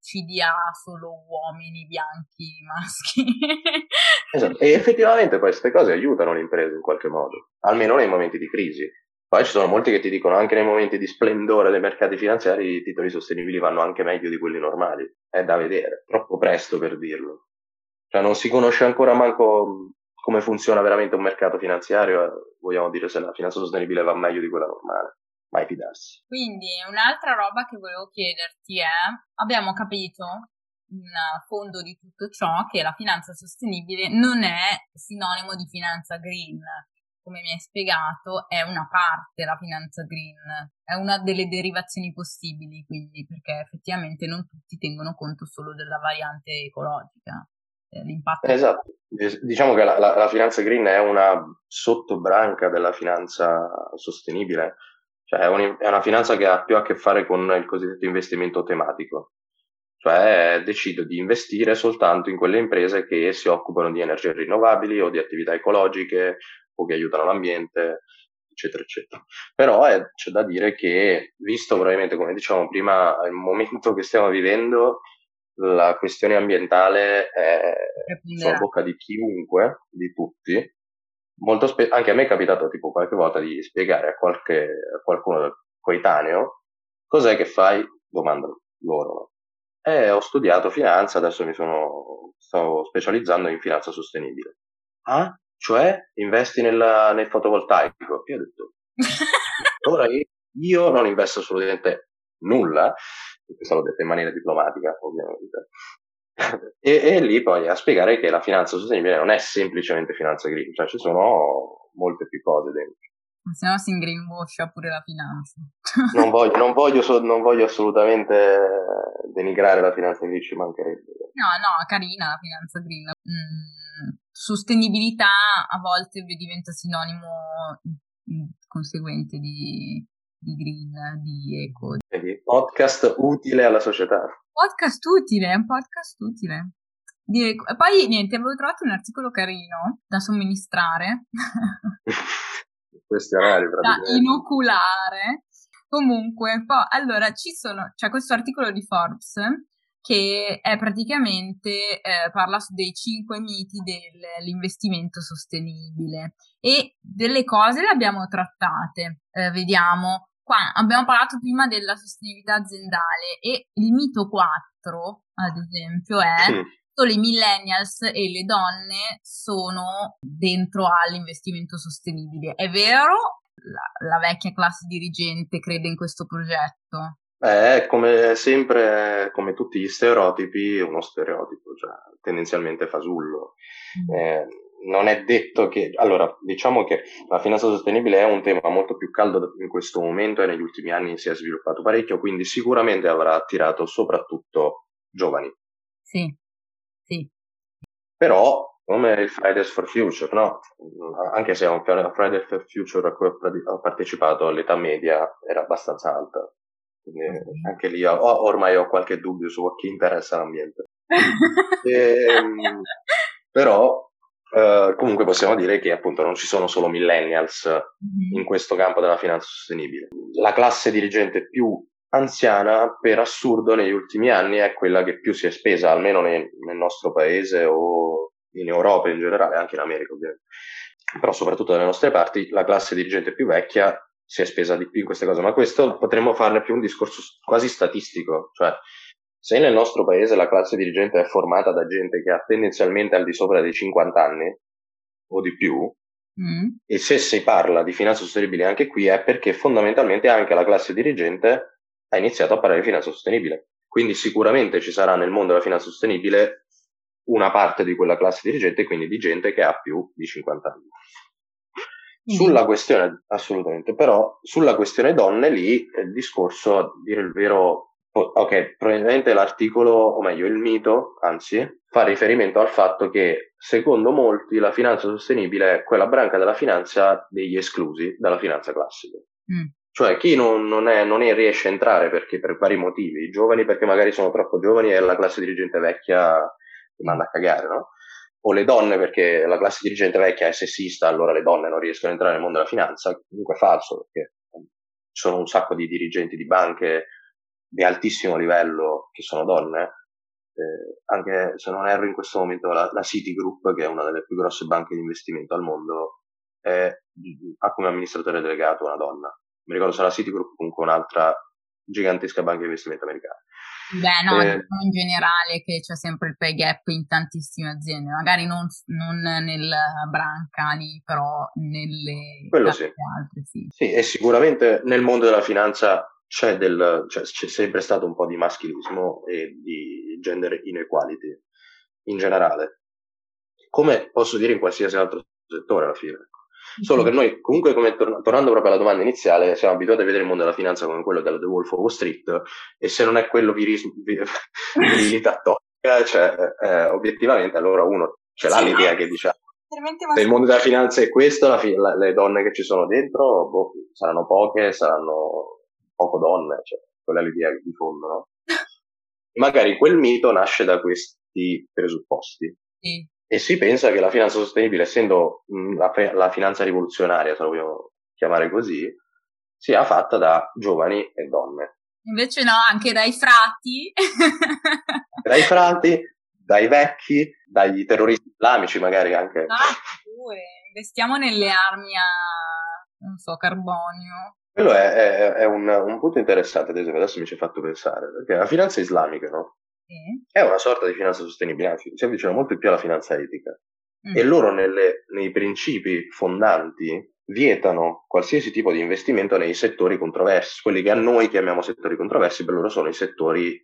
CDA solo uomini bianchi maschi. esatto, e effettivamente queste cose aiutano le imprese in qualche modo, almeno nei momenti di crisi. Poi ci sono molti che ti dicono anche nei momenti di splendore dei mercati finanziari i titoli sostenibili vanno anche meglio di quelli normali. È da vedere, troppo presto per dirlo. Cioè non si conosce ancora manco come funziona veramente un mercato finanziario, vogliamo dire se la finanza sostenibile va meglio di quella normale. Mai fidarsi. Quindi un'altra roba che volevo chiederti è, abbiamo capito in fondo di tutto ciò che la finanza sostenibile non è sinonimo di finanza green, come mi hai spiegato, è una parte la finanza green, è una delle derivazioni possibili, quindi perché effettivamente non tutti tengono conto solo della variante ecologica. Eh, l'impatto. Esatto, diciamo che la, la, la finanza green è una sottobranca della finanza sostenibile, cioè è, un, è una finanza che ha più a che fare con il cosiddetto investimento tematico, cioè decido di investire soltanto in quelle imprese che si occupano di energie rinnovabili o di attività ecologiche o che aiutano l'ambiente, eccetera, eccetera. Però è, c'è da dire che, visto probabilmente, come dicevamo prima, il momento che stiamo vivendo, la questione ambientale è sulla bocca di chiunque, di tutti. Molto spe- anche a me è capitato tipo qualche volta di spiegare a, qualche, a qualcuno coetaneo cos'è che fai, domandano loro. Eh, ho studiato finanza, adesso mi sono, sto specializzando in finanza sostenibile. Ah, cioè investi nella, nel fotovoltaico. Io ho detto, ora io non investo assolutamente nulla, questo l'ho detto in maniera diplomatica ovviamente, e, e, lì poi a spiegare che la finanza sostenibile non è semplicemente finanza green, cioè ci sono molte più cose dentro. Se no si ingreenwasha pure la finanza. non, voglio, non, voglio, non, voglio, assolutamente denigrare la finanza green, ci mancherebbe. No, no, carina la finanza green. Mm, sostenibilità a volte diventa sinonimo conseguente di, di green, di eco. Quindi, podcast utile alla società. Podcast utile, un podcast utile. Di eco. E poi niente, avevo trovato un articolo carino da somministrare. Questi orari, da inoculare. Comunque, poi, allora, ci sono, c'è questo articolo di Forbes che è praticamente eh, parla dei cinque miti dell'investimento sostenibile e delle cose le abbiamo trattate. Eh, vediamo, qua abbiamo parlato prima della sostenibilità aziendale e il mito 4, ad esempio, è solo i millennials e le donne sono dentro all'investimento sostenibile. È vero? La, la vecchia classe dirigente crede in questo progetto? È come sempre, come tutti gli stereotipi, uno stereotipo, cioè tendenzialmente fasullo. Mm. Eh, non è detto che, allora, diciamo che la finanza sostenibile è un tema molto più caldo in questo momento e negli ultimi anni si è sviluppato parecchio, quindi sicuramente avrà attirato soprattutto giovani. Sì, sì. Però, come il Fridays for Future, no? Anche se è un Fridays for Future a cui ho partecipato, l'età media era abbastanza alta. Quindi mm-hmm. anche lì ho, ormai ho qualche dubbio su chi interessa l'ambiente. e, ehm, però Uh, comunque possiamo dire che appunto non ci sono solo millennials mm-hmm. in questo campo della finanza sostenibile. La classe dirigente più anziana, per assurdo, negli ultimi anni è quella che più si è spesa, almeno nel, nel nostro paese o in Europa in generale, anche in America ovviamente. Però soprattutto dalle nostre parti, la classe dirigente più vecchia si è spesa di più in queste cose, ma questo potremmo farne più un discorso quasi statistico, cioè se nel nostro paese la classe dirigente è formata da gente che ha tendenzialmente al di sopra dei 50 anni o di più, mm. e se si parla di finanza sostenibile anche qui è perché fondamentalmente anche la classe dirigente ha iniziato a parlare di finanza sostenibile. Quindi sicuramente ci sarà nel mondo della finanza sostenibile una parte di quella classe dirigente, quindi di gente che ha più di 50 anni. Sulla questione, assolutamente, però sulla questione donne lì il discorso, a dire il vero, ok, probabilmente l'articolo, o meglio il mito, anzi, fa riferimento al fatto che secondo molti la finanza sostenibile è quella branca della finanza degli esclusi dalla finanza classica. Mm. Cioè chi non, non, è, non è, riesce a entrare perché per vari motivi, i giovani perché magari sono troppo giovani e la classe dirigente vecchia ti manda a cagare, no? o le donne perché la classe dirigente vecchia è sessista, allora le donne non riescono a entrare nel mondo della finanza, comunque è falso perché ci sono un sacco di dirigenti di banche di altissimo livello che sono donne, eh, anche se non erro in questo momento la, la Citigroup, che è una delle più grosse banche di investimento al mondo, è, ha come amministratore delegato una donna. Mi ricordo se la Citigroup comunque un'altra gigantesca banca di investimento americana. Beh, no, eh, diciamo in generale che c'è sempre il pay gap in tantissime aziende, magari non, non nel branca lì, però nelle Quello sì. altre sì. Sì, e sicuramente nel mondo della finanza c'è, del, cioè, c'è sempre stato un po' di maschilismo e di gender inequality in generale, come posso dire in qualsiasi altro settore alla fine. Solo che noi, comunque, come tor- tornando proprio alla domanda iniziale, siamo abituati a vedere il mondo della finanza come quello della The Wolf of Wall Street, e se non è quello viris- virilità tossica, cioè, eh, obiettivamente, allora uno ce l'ha sì, l'idea che diciamo. Se il mondo della finanza è questo, la fi- la- le donne che ci sono dentro boh, saranno poche, saranno poco donne, cioè, quella è l'idea di fondo, no? Magari quel mito nasce da questi presupposti. Sì. E si pensa che la finanza sostenibile, essendo la, la finanza rivoluzionaria, se lo vogliamo chiamare così, sia fatta da giovani e donne. Invece no, anche dai frati. dai frati, dai vecchi, dagli terroristi islamici magari anche. Ah, pure. Investiamo nelle armi a, non so, carbonio. Quello è, è, è un, un, punto interessante, ad esempio, adesso mi ci hai fatto pensare, perché la finanza islamica, no? È una sorta di finanza sostenibile, anzi si avvicina molto più alla finanza etica. Mm. E loro nelle, nei principi fondanti vietano qualsiasi tipo di investimento nei settori controversi, quelli che a noi chiamiamo settori controversi, per loro sono i settori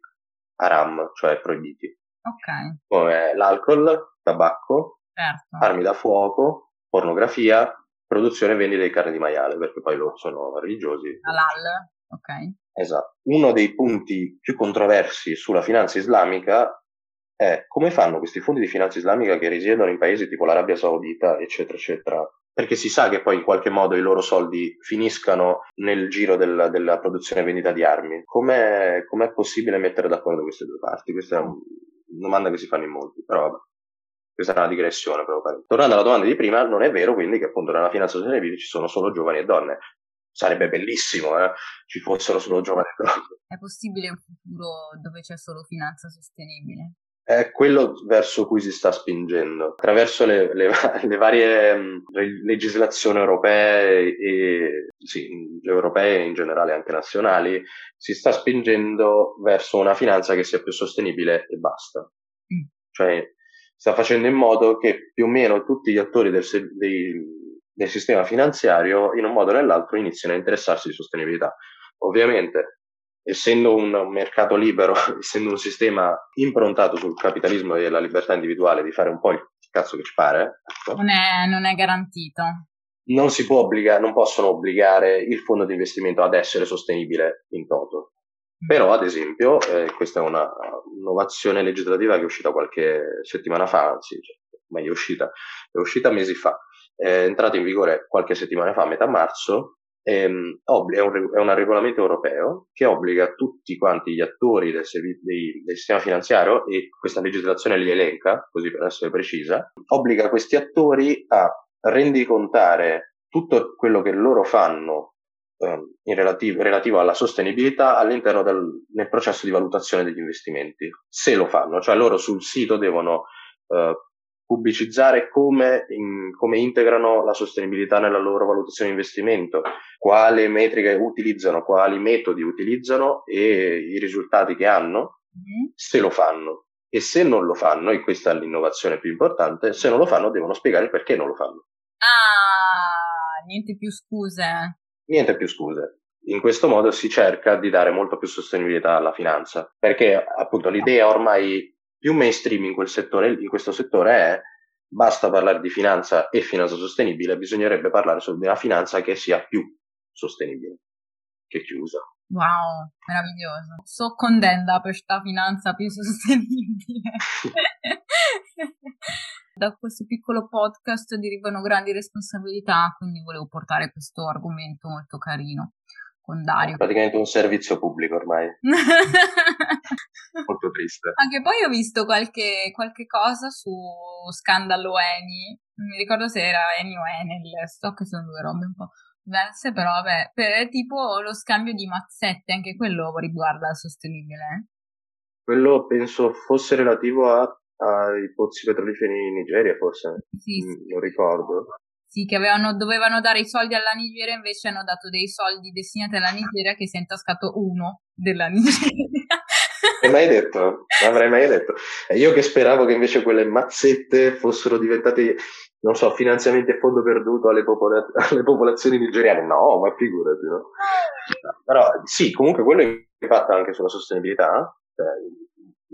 haram, cioè proibiti. Ok. Come l'alcol, tabacco, certo. armi da fuoco, pornografia, produzione e vendita di carne di maiale, perché poi loro sono religiosi. Halal, ok. Esatto. Uno dei punti più controversi sulla finanza islamica è come fanno questi fondi di finanza islamica che risiedono in paesi tipo l'Arabia Saudita, eccetera, eccetera, perché si sa che poi in qualche modo i loro soldi finiscano nel giro del, della produzione e vendita di armi. Com'è, com'è, possibile mettere d'accordo queste due parti? Questa è una domanda che si fanno in molti, però vabbè. Questa è una digressione proprio. Tornando alla domanda di prima, non è vero quindi che appunto nella finanza sostenibile ci sono solo giovani e donne sarebbe bellissimo, eh? ci fossero solo giovani donne. È possibile un futuro dove c'è solo finanza sostenibile? È quello verso cui si sta spingendo. Attraverso le, le, le varie mh, legislazioni europee e sì, europee e in generale anche nazionali, si sta spingendo verso una finanza che sia più sostenibile e basta. Mm. Cioè, sta facendo in modo che più o meno tutti gli attori del, dei, del sistema finanziario in un modo o nell'altro iniziano a interessarsi di sostenibilità. Ovviamente, essendo un mercato libero, essendo un sistema improntato sul capitalismo e la libertà individuale di fare un po' il cazzo che ci pare, ecco, non, è, non è garantito. Non si può obbligare, non possono obbligare il fondo di investimento ad essere sostenibile in toto. Però, ad esempio, eh, questa è una innovazione legislativa che è uscita qualche settimana fa, anzi, cioè, meglio è uscita, è uscita mesi fa, è entrato in vigore qualche settimana fa, a metà marzo, ehm, è, un, è un regolamento europeo che obbliga tutti quanti gli attori del, dei, del, sistema finanziario, e questa legislazione li elenca, così per essere precisa, obbliga questi attori a rendicontare tutto quello che loro fanno ehm, in relativo, relativo, alla sostenibilità all'interno del nel processo di valutazione degli investimenti, se lo fanno, cioè loro sul sito devono eh, pubblicizzare come, in, come, integrano la sostenibilità nella loro valutazione di investimento, quali metriche utilizzano, quali metodi utilizzano e i risultati che hanno, mm-hmm. se lo fanno. E se non lo fanno, e questa è l'innovazione più importante, se non lo fanno devono spiegare perché non lo fanno. Ah, niente più scuse. Niente più scuse. In questo modo si cerca di dare molto più sostenibilità alla finanza, perché appunto l'idea ormai più mainstream in, settore, in questo settore è basta parlare di finanza e finanza sostenibile, bisognerebbe parlare solo di una finanza che sia più sostenibile che chiusa. Wow, meraviglioso. So contenta per questa finanza più sostenibile. da questo piccolo podcast derivano grandi responsabilità, quindi volevo portare questo argomento molto carino con Dario. È praticamente un servizio pubblico ormai. Molto triste. Anche poi ho visto qualche, qualche cosa su Scandalo Eni, non mi ricordo se era Eni o Enel, so che sono due robe un po'. Diverse, però vabbè, per tipo lo scambio di mazzette, anche quello riguarda il sostenibile. Eh? Quello penso fosse relativo a, ai pozzi petroliferi in Nigeria, forse, sì, mm, non ricordo. Sì, che avevano, dovevano dare i soldi alla Nigeria, invece hanno dato dei soldi destinati alla Nigeria che si è intascato uno della Nigeria. Non mai detto, non avrei mai detto. E io che speravo che invece quelle mazzette fossero diventate non so, finanziamenti a fondo perduto alle, popola- alle popolazioni nigeriane. No, ma figurati, no? Però sì, comunque quello impatta anche sulla sostenibilità. Cioè,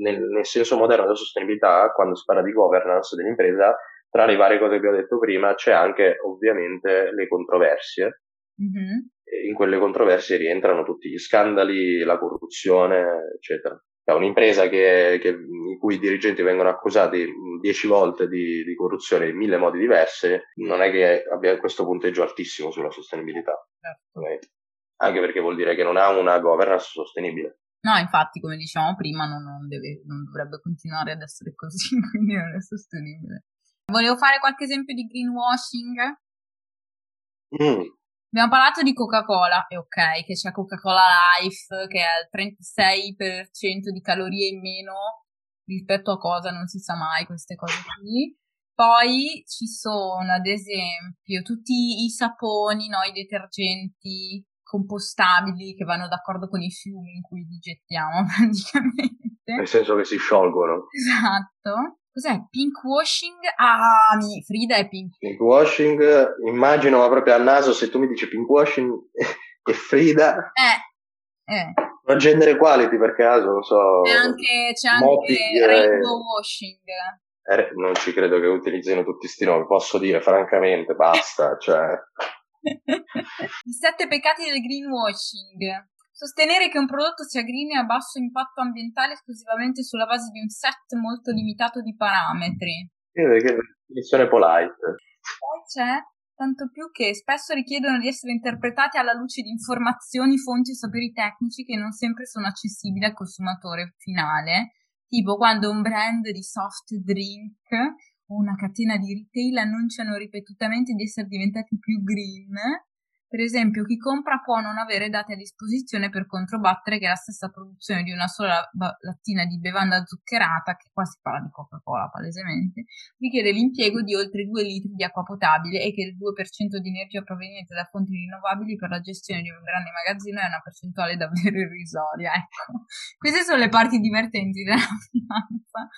nel, nel, senso moderno della sostenibilità, quando si parla di governance dell'impresa, tra le varie cose che ho detto prima c'è anche ovviamente le controversie. Mm-hmm. in quelle controversie rientrano tutti gli scandali, la corruzione, eccetera è un'impresa che, che, in cui i dirigenti vengono accusati dieci volte di, di, corruzione in mille modi diversi, non è che abbia questo punteggio altissimo sulla sostenibilità. Certo. Okay? Anche perché vuol dire che non ha una governance sostenibile. No, infatti, come dicevamo prima, non, non, deve, non dovrebbe continuare ad essere così, quindi non è sostenibile. Volevo fare qualche esempio di greenwashing. Mm. Abbiamo parlato di Coca-Cola, e ok, che c'è Coca-Cola Life, che ha il 36% di calorie in meno rispetto a cosa, non si sa mai queste cose qui. Poi ci sono, ad esempio, tutti i saponi, no, i detergenti compostabili che vanno d'accordo con i fiumi in cui li gettiamo praticamente. Nel senso che si sciolgono. Esatto. Cos'è? Pinkwashing? Ah, mi, Frida è pink. Pinkwashing, immagino ma proprio a naso se tu mi dici pinkwashing e Frida. Eh. Eh. Ma gender quality per caso, non so. E anche, c'è anche e... rainbow washing. Eh, non ci credo che utilizzino tutti questi nomi, posso dire francamente, basta, cioè... I sette peccati del greenwashing. Sostenere che un prodotto sia green e a basso impatto ambientale esclusivamente sulla base di un set molto limitato di parametri. Che definizione polite. Poi c'è tanto più che spesso richiedono di essere interpretati alla luce di informazioni, fonti o saperi tecnici che non sempre sono accessibili al consumatore finale, tipo quando un brand di soft drink o una catena di retail annunciano ripetutamente di essere diventati più green, per esempio, chi compra può non avere dati a disposizione per controbattere che la stessa produzione di una sola lattina di bevanda zuccherata, che qua si parla di Coca-Cola palesemente, richiede l'impiego di oltre 2 litri di acqua potabile e che il 2% di energia proveniente da fonti rinnovabili per la gestione di un grande magazzino è una percentuale davvero irrisoria. Ecco, queste sono le parti divertenti della finanza.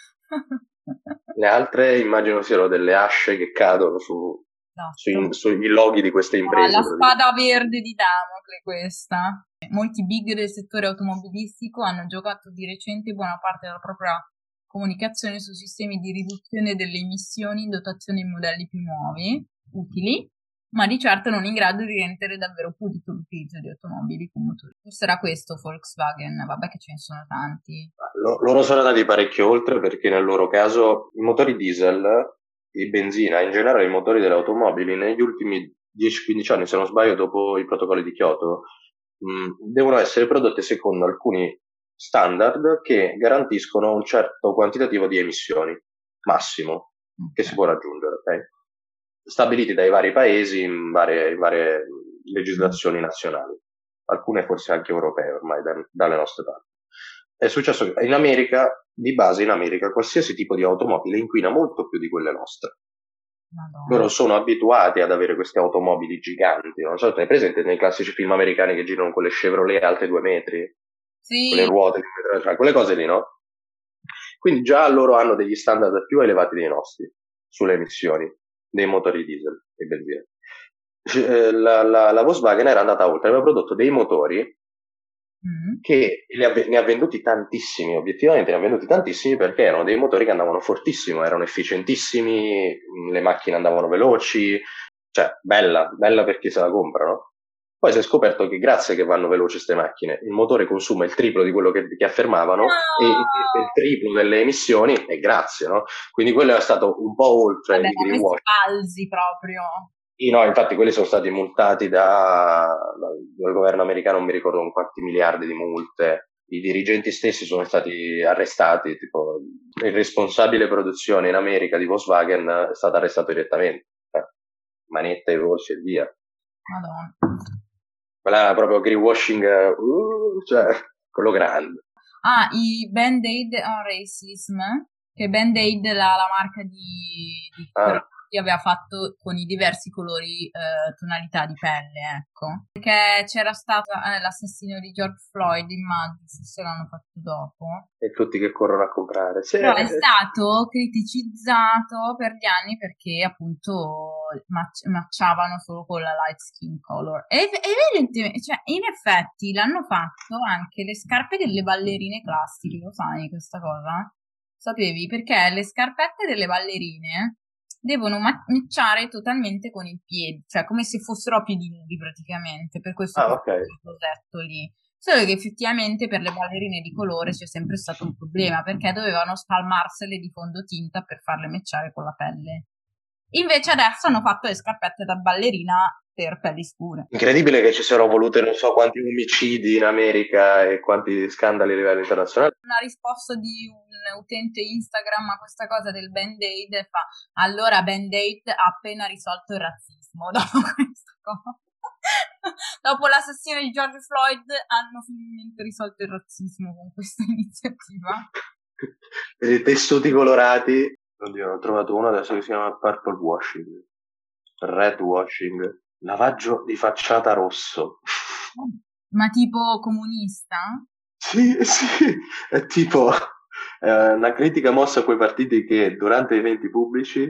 Le altre immagino siano delle asce che cadono su Esatto. Sui, sui, loghi di queste imprese. Ah, la spada verde di Damocle questa. Molti big del settore automobilistico hanno giocato di recente buona parte della propria comunicazione su sistemi di riduzione delle emissioni in dotazione di modelli più nuovi, utili, ma di certo non in grado di rendere davvero pulito l'utilizzo di automobili con motori. Forse era questo Volkswagen, vabbè che ce ne sono tanti. Loro sono andati parecchio oltre perché nel loro caso i motori diesel e benzina, in generale i motori delle automobili, negli ultimi 10-15 anni, se non sbaglio, dopo i protocolli di Kyoto, mh, devono essere prodotte secondo alcuni standard che garantiscono un certo quantitativo di emissioni massimo che si può raggiungere, okay? stabiliti dai vari paesi in varie, in varie legislazioni nazionali, alcune forse anche europee ormai da, dalle nostre parti. È successo che in America di base in America qualsiasi tipo di automobile inquina molto più di quelle nostre. Madonna. Loro sono abituati ad avere queste automobili giganti, non so se è presente nei classici film americani che girano con le Chevrolet alte due metri, sì. con le ruote, cioè, quelle cose lì, no? Quindi già loro hanno degli standard più elevati dei nostri sulle emissioni dei motori diesel e benzina. Eh, la, la, la Volkswagen era andata oltre, aveva prodotto dei motori mm. che ne ha venduti tantissimi, obiettivamente ne ha venduti tantissimi perché erano dei motori che andavano fortissimo, erano efficientissimi, le macchine andavano veloci, cioè bella, bella per chi se la compra, no? Poi si è scoperto che grazie che vanno veloci queste macchine, il motore consuma il triplo di quello che, che affermavano no. e, e, il triplo delle emissioni e grazie, no? Quindi quello è stato un po' oltre Vabbè, il greenwashing. falsi proprio. No, infatti quelli sono stati multati da, dal governo americano, non mi ricordo con quanti miliardi di multe. I dirigenti stessi sono stati arrestati, tipo il responsabile produzione in America di Volkswagen è stato arrestato direttamente. Eh, manetta ai polsi e via. Madonna. Quella proprio greenwashing, uh, cioè, quello grande. Ah, i Band-Aid on Racism, che Band-Aid è la, la marca di, di ah aveva fatto con i diversi colori, eh, tonalità di pelle, ecco. Perché c'era stato eh, l'assassino di George Floyd in Madison, se l'hanno fatto dopo. E tutti che corrono a comprare. Sì. Però è stato criticizzato per gli anni perché appunto match- matchavano solo con la light skin color. E evidentemente, cioè, in effetti l'hanno fatto anche le scarpe delle ballerine classiche, lo sai questa cosa? Sapevi? Perché le scarpette delle ballerine devono matchare totalmente con il piede, cioè come se fossero a piedi nudi praticamente, per questo ah, okay. progetto lì. Solo che effettivamente per le ballerine di colore c'è sempre stato un problema, perché dovevano spalmarsele di fondotinta per farle matchare con la pelle. Invece adesso hanno fatto le scarpette da ballerina per pelli scure. Incredibile che ci siano volute non so quanti omicidi in America e quanti scandali a livello internazionale. Una risposta di un utente Instagram a questa cosa del band-aid fa allora band-aid ha appena risolto il razzismo dopo questa cosa. dopo l'assassino di George Floyd hanno finalmente risolto il razzismo con questa iniziativa. Per i tessuti colorati, oddio, ho trovato uno adesso che si chiama purple washing, red washing lavaggio di facciata rosso. Ma tipo comunista? Sì, sì, è tipo eh, una critica mossa a quei partiti che durante eventi pubblici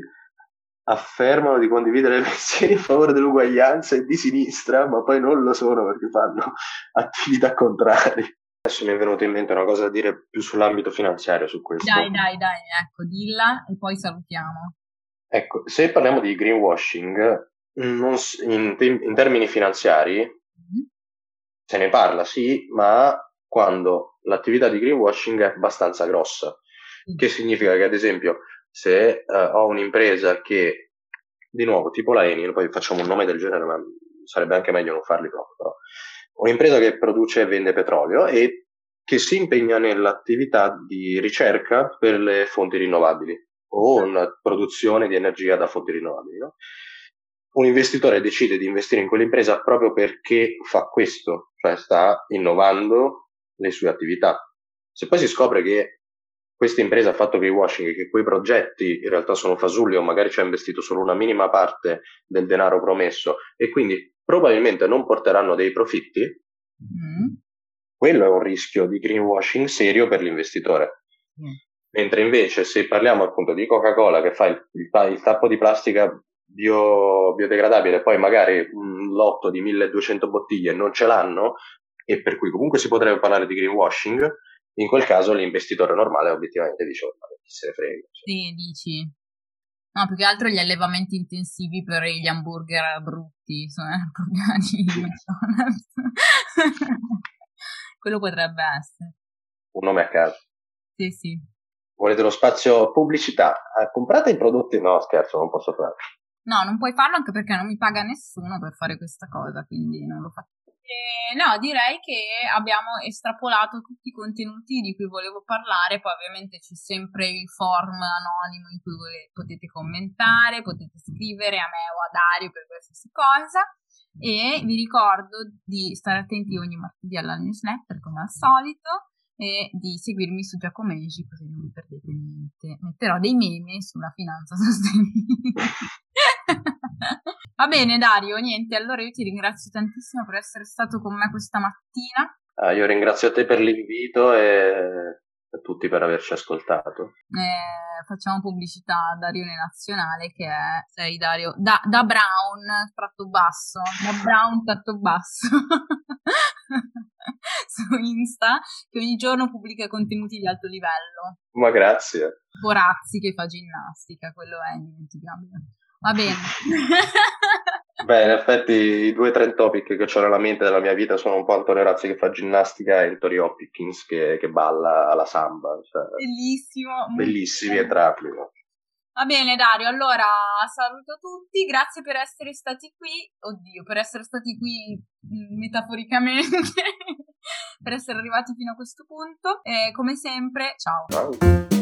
affermano di condividere le pensieri in favore dell'uguaglianza e di sinistra, ma poi non lo sono perché fanno attività contrarie. Adesso mi è venuta in mente una cosa da dire più sull'ambito finanziario su questo. Dai, dai, dai, ecco, dilla e poi salutiamo. Ecco, se parliamo di greenwashing, in, in, termini finanziari mm-hmm. se ne parla, sì, ma quando l'attività di greenwashing è abbastanza grossa. Mm-hmm. Che significa che, ad esempio, se uh, ho un'impresa che, di nuovo, tipo la Eni, poi facciamo un nome del genere, ma sarebbe anche meglio non farli proprio, però. Un'impresa che produce e vende petrolio e che si impegna nell'attività di ricerca per le fonti rinnovabili o una produzione di energia da fonti rinnovabili. No? un investitore decide di investire in quell'impresa proprio perché fa questo, cioè sta innovando le sue attività. Se poi si scopre che questa impresa ha fatto greenwashing e che quei progetti in realtà sono fasulli o magari ci ha investito solo una minima parte del denaro promesso e quindi probabilmente non porteranno dei profitti, mm. quello è un rischio di greenwashing serio per l'investitore. Mm. Mentre invece se parliamo appunto di Coca-Cola che fa il, il, il tappo di plastica bio, biodegradabile, poi magari un lotto di 1200 bottiglie non ce l'hanno, e per cui comunque si potrebbe parlare di greenwashing, in quel caso l'investitore normale obiettivamente dice, oh, chi se ne frega. Cioè. Sì, dici. No, più che altro gli allevamenti intensivi per gli hamburger brutti sono un problema di McDonald's. Quello potrebbe essere. Un nome a caso. Sì, sì. Volete lo spazio pubblicità? Eh, comprate i prodotti? No, scherzo, non posso farlo. No, non puoi farlo anche perché non mi paga nessuno per fare questa cosa, quindi non lo faccio. No, direi che abbiamo estrapolato tutti i contenuti di cui volevo parlare, poi ovviamente c'è sempre il form anonimo in cui volete, potete commentare, potete scrivere a me o a Dario per qualsiasi cosa e vi ricordo di stare attenti ogni martedì alla newsletter come al solito e di seguirmi su Giacomeji così non vi perdete niente. Metterò dei meme sulla finanza sostenibile. Va bene Dario, niente, allora io ti ringrazio tantissimo per essere stato con me questa mattina. Ah, io ringrazio a te per l'invito e a tutti per averci ascoltato. Eh, facciamo pubblicità a Darione Nazionale che è, sei Dario, da, da Brown, tratto basso, da Brown tratto basso. su Insta che ogni giorno pubblica contenuti di alto livello. Ma grazie. Borazzi che fa ginnastica, quello è indimenticabile. Va bene. Beh, in effetti i due trend topic che ho nella mente della mia vita sono un po' Antonio Razzi che fa ginnastica e Tori Hopkins che, che balla alla samba. Cioè, Bellissimo. Bellissimi entrambi. Va bene Dario, allora saluto tutti, grazie per essere stati qui, oddio, per essere stati qui mm, metaforicamente, per essere arrivati fino a questo punto e come sempre, ciao. Ciao.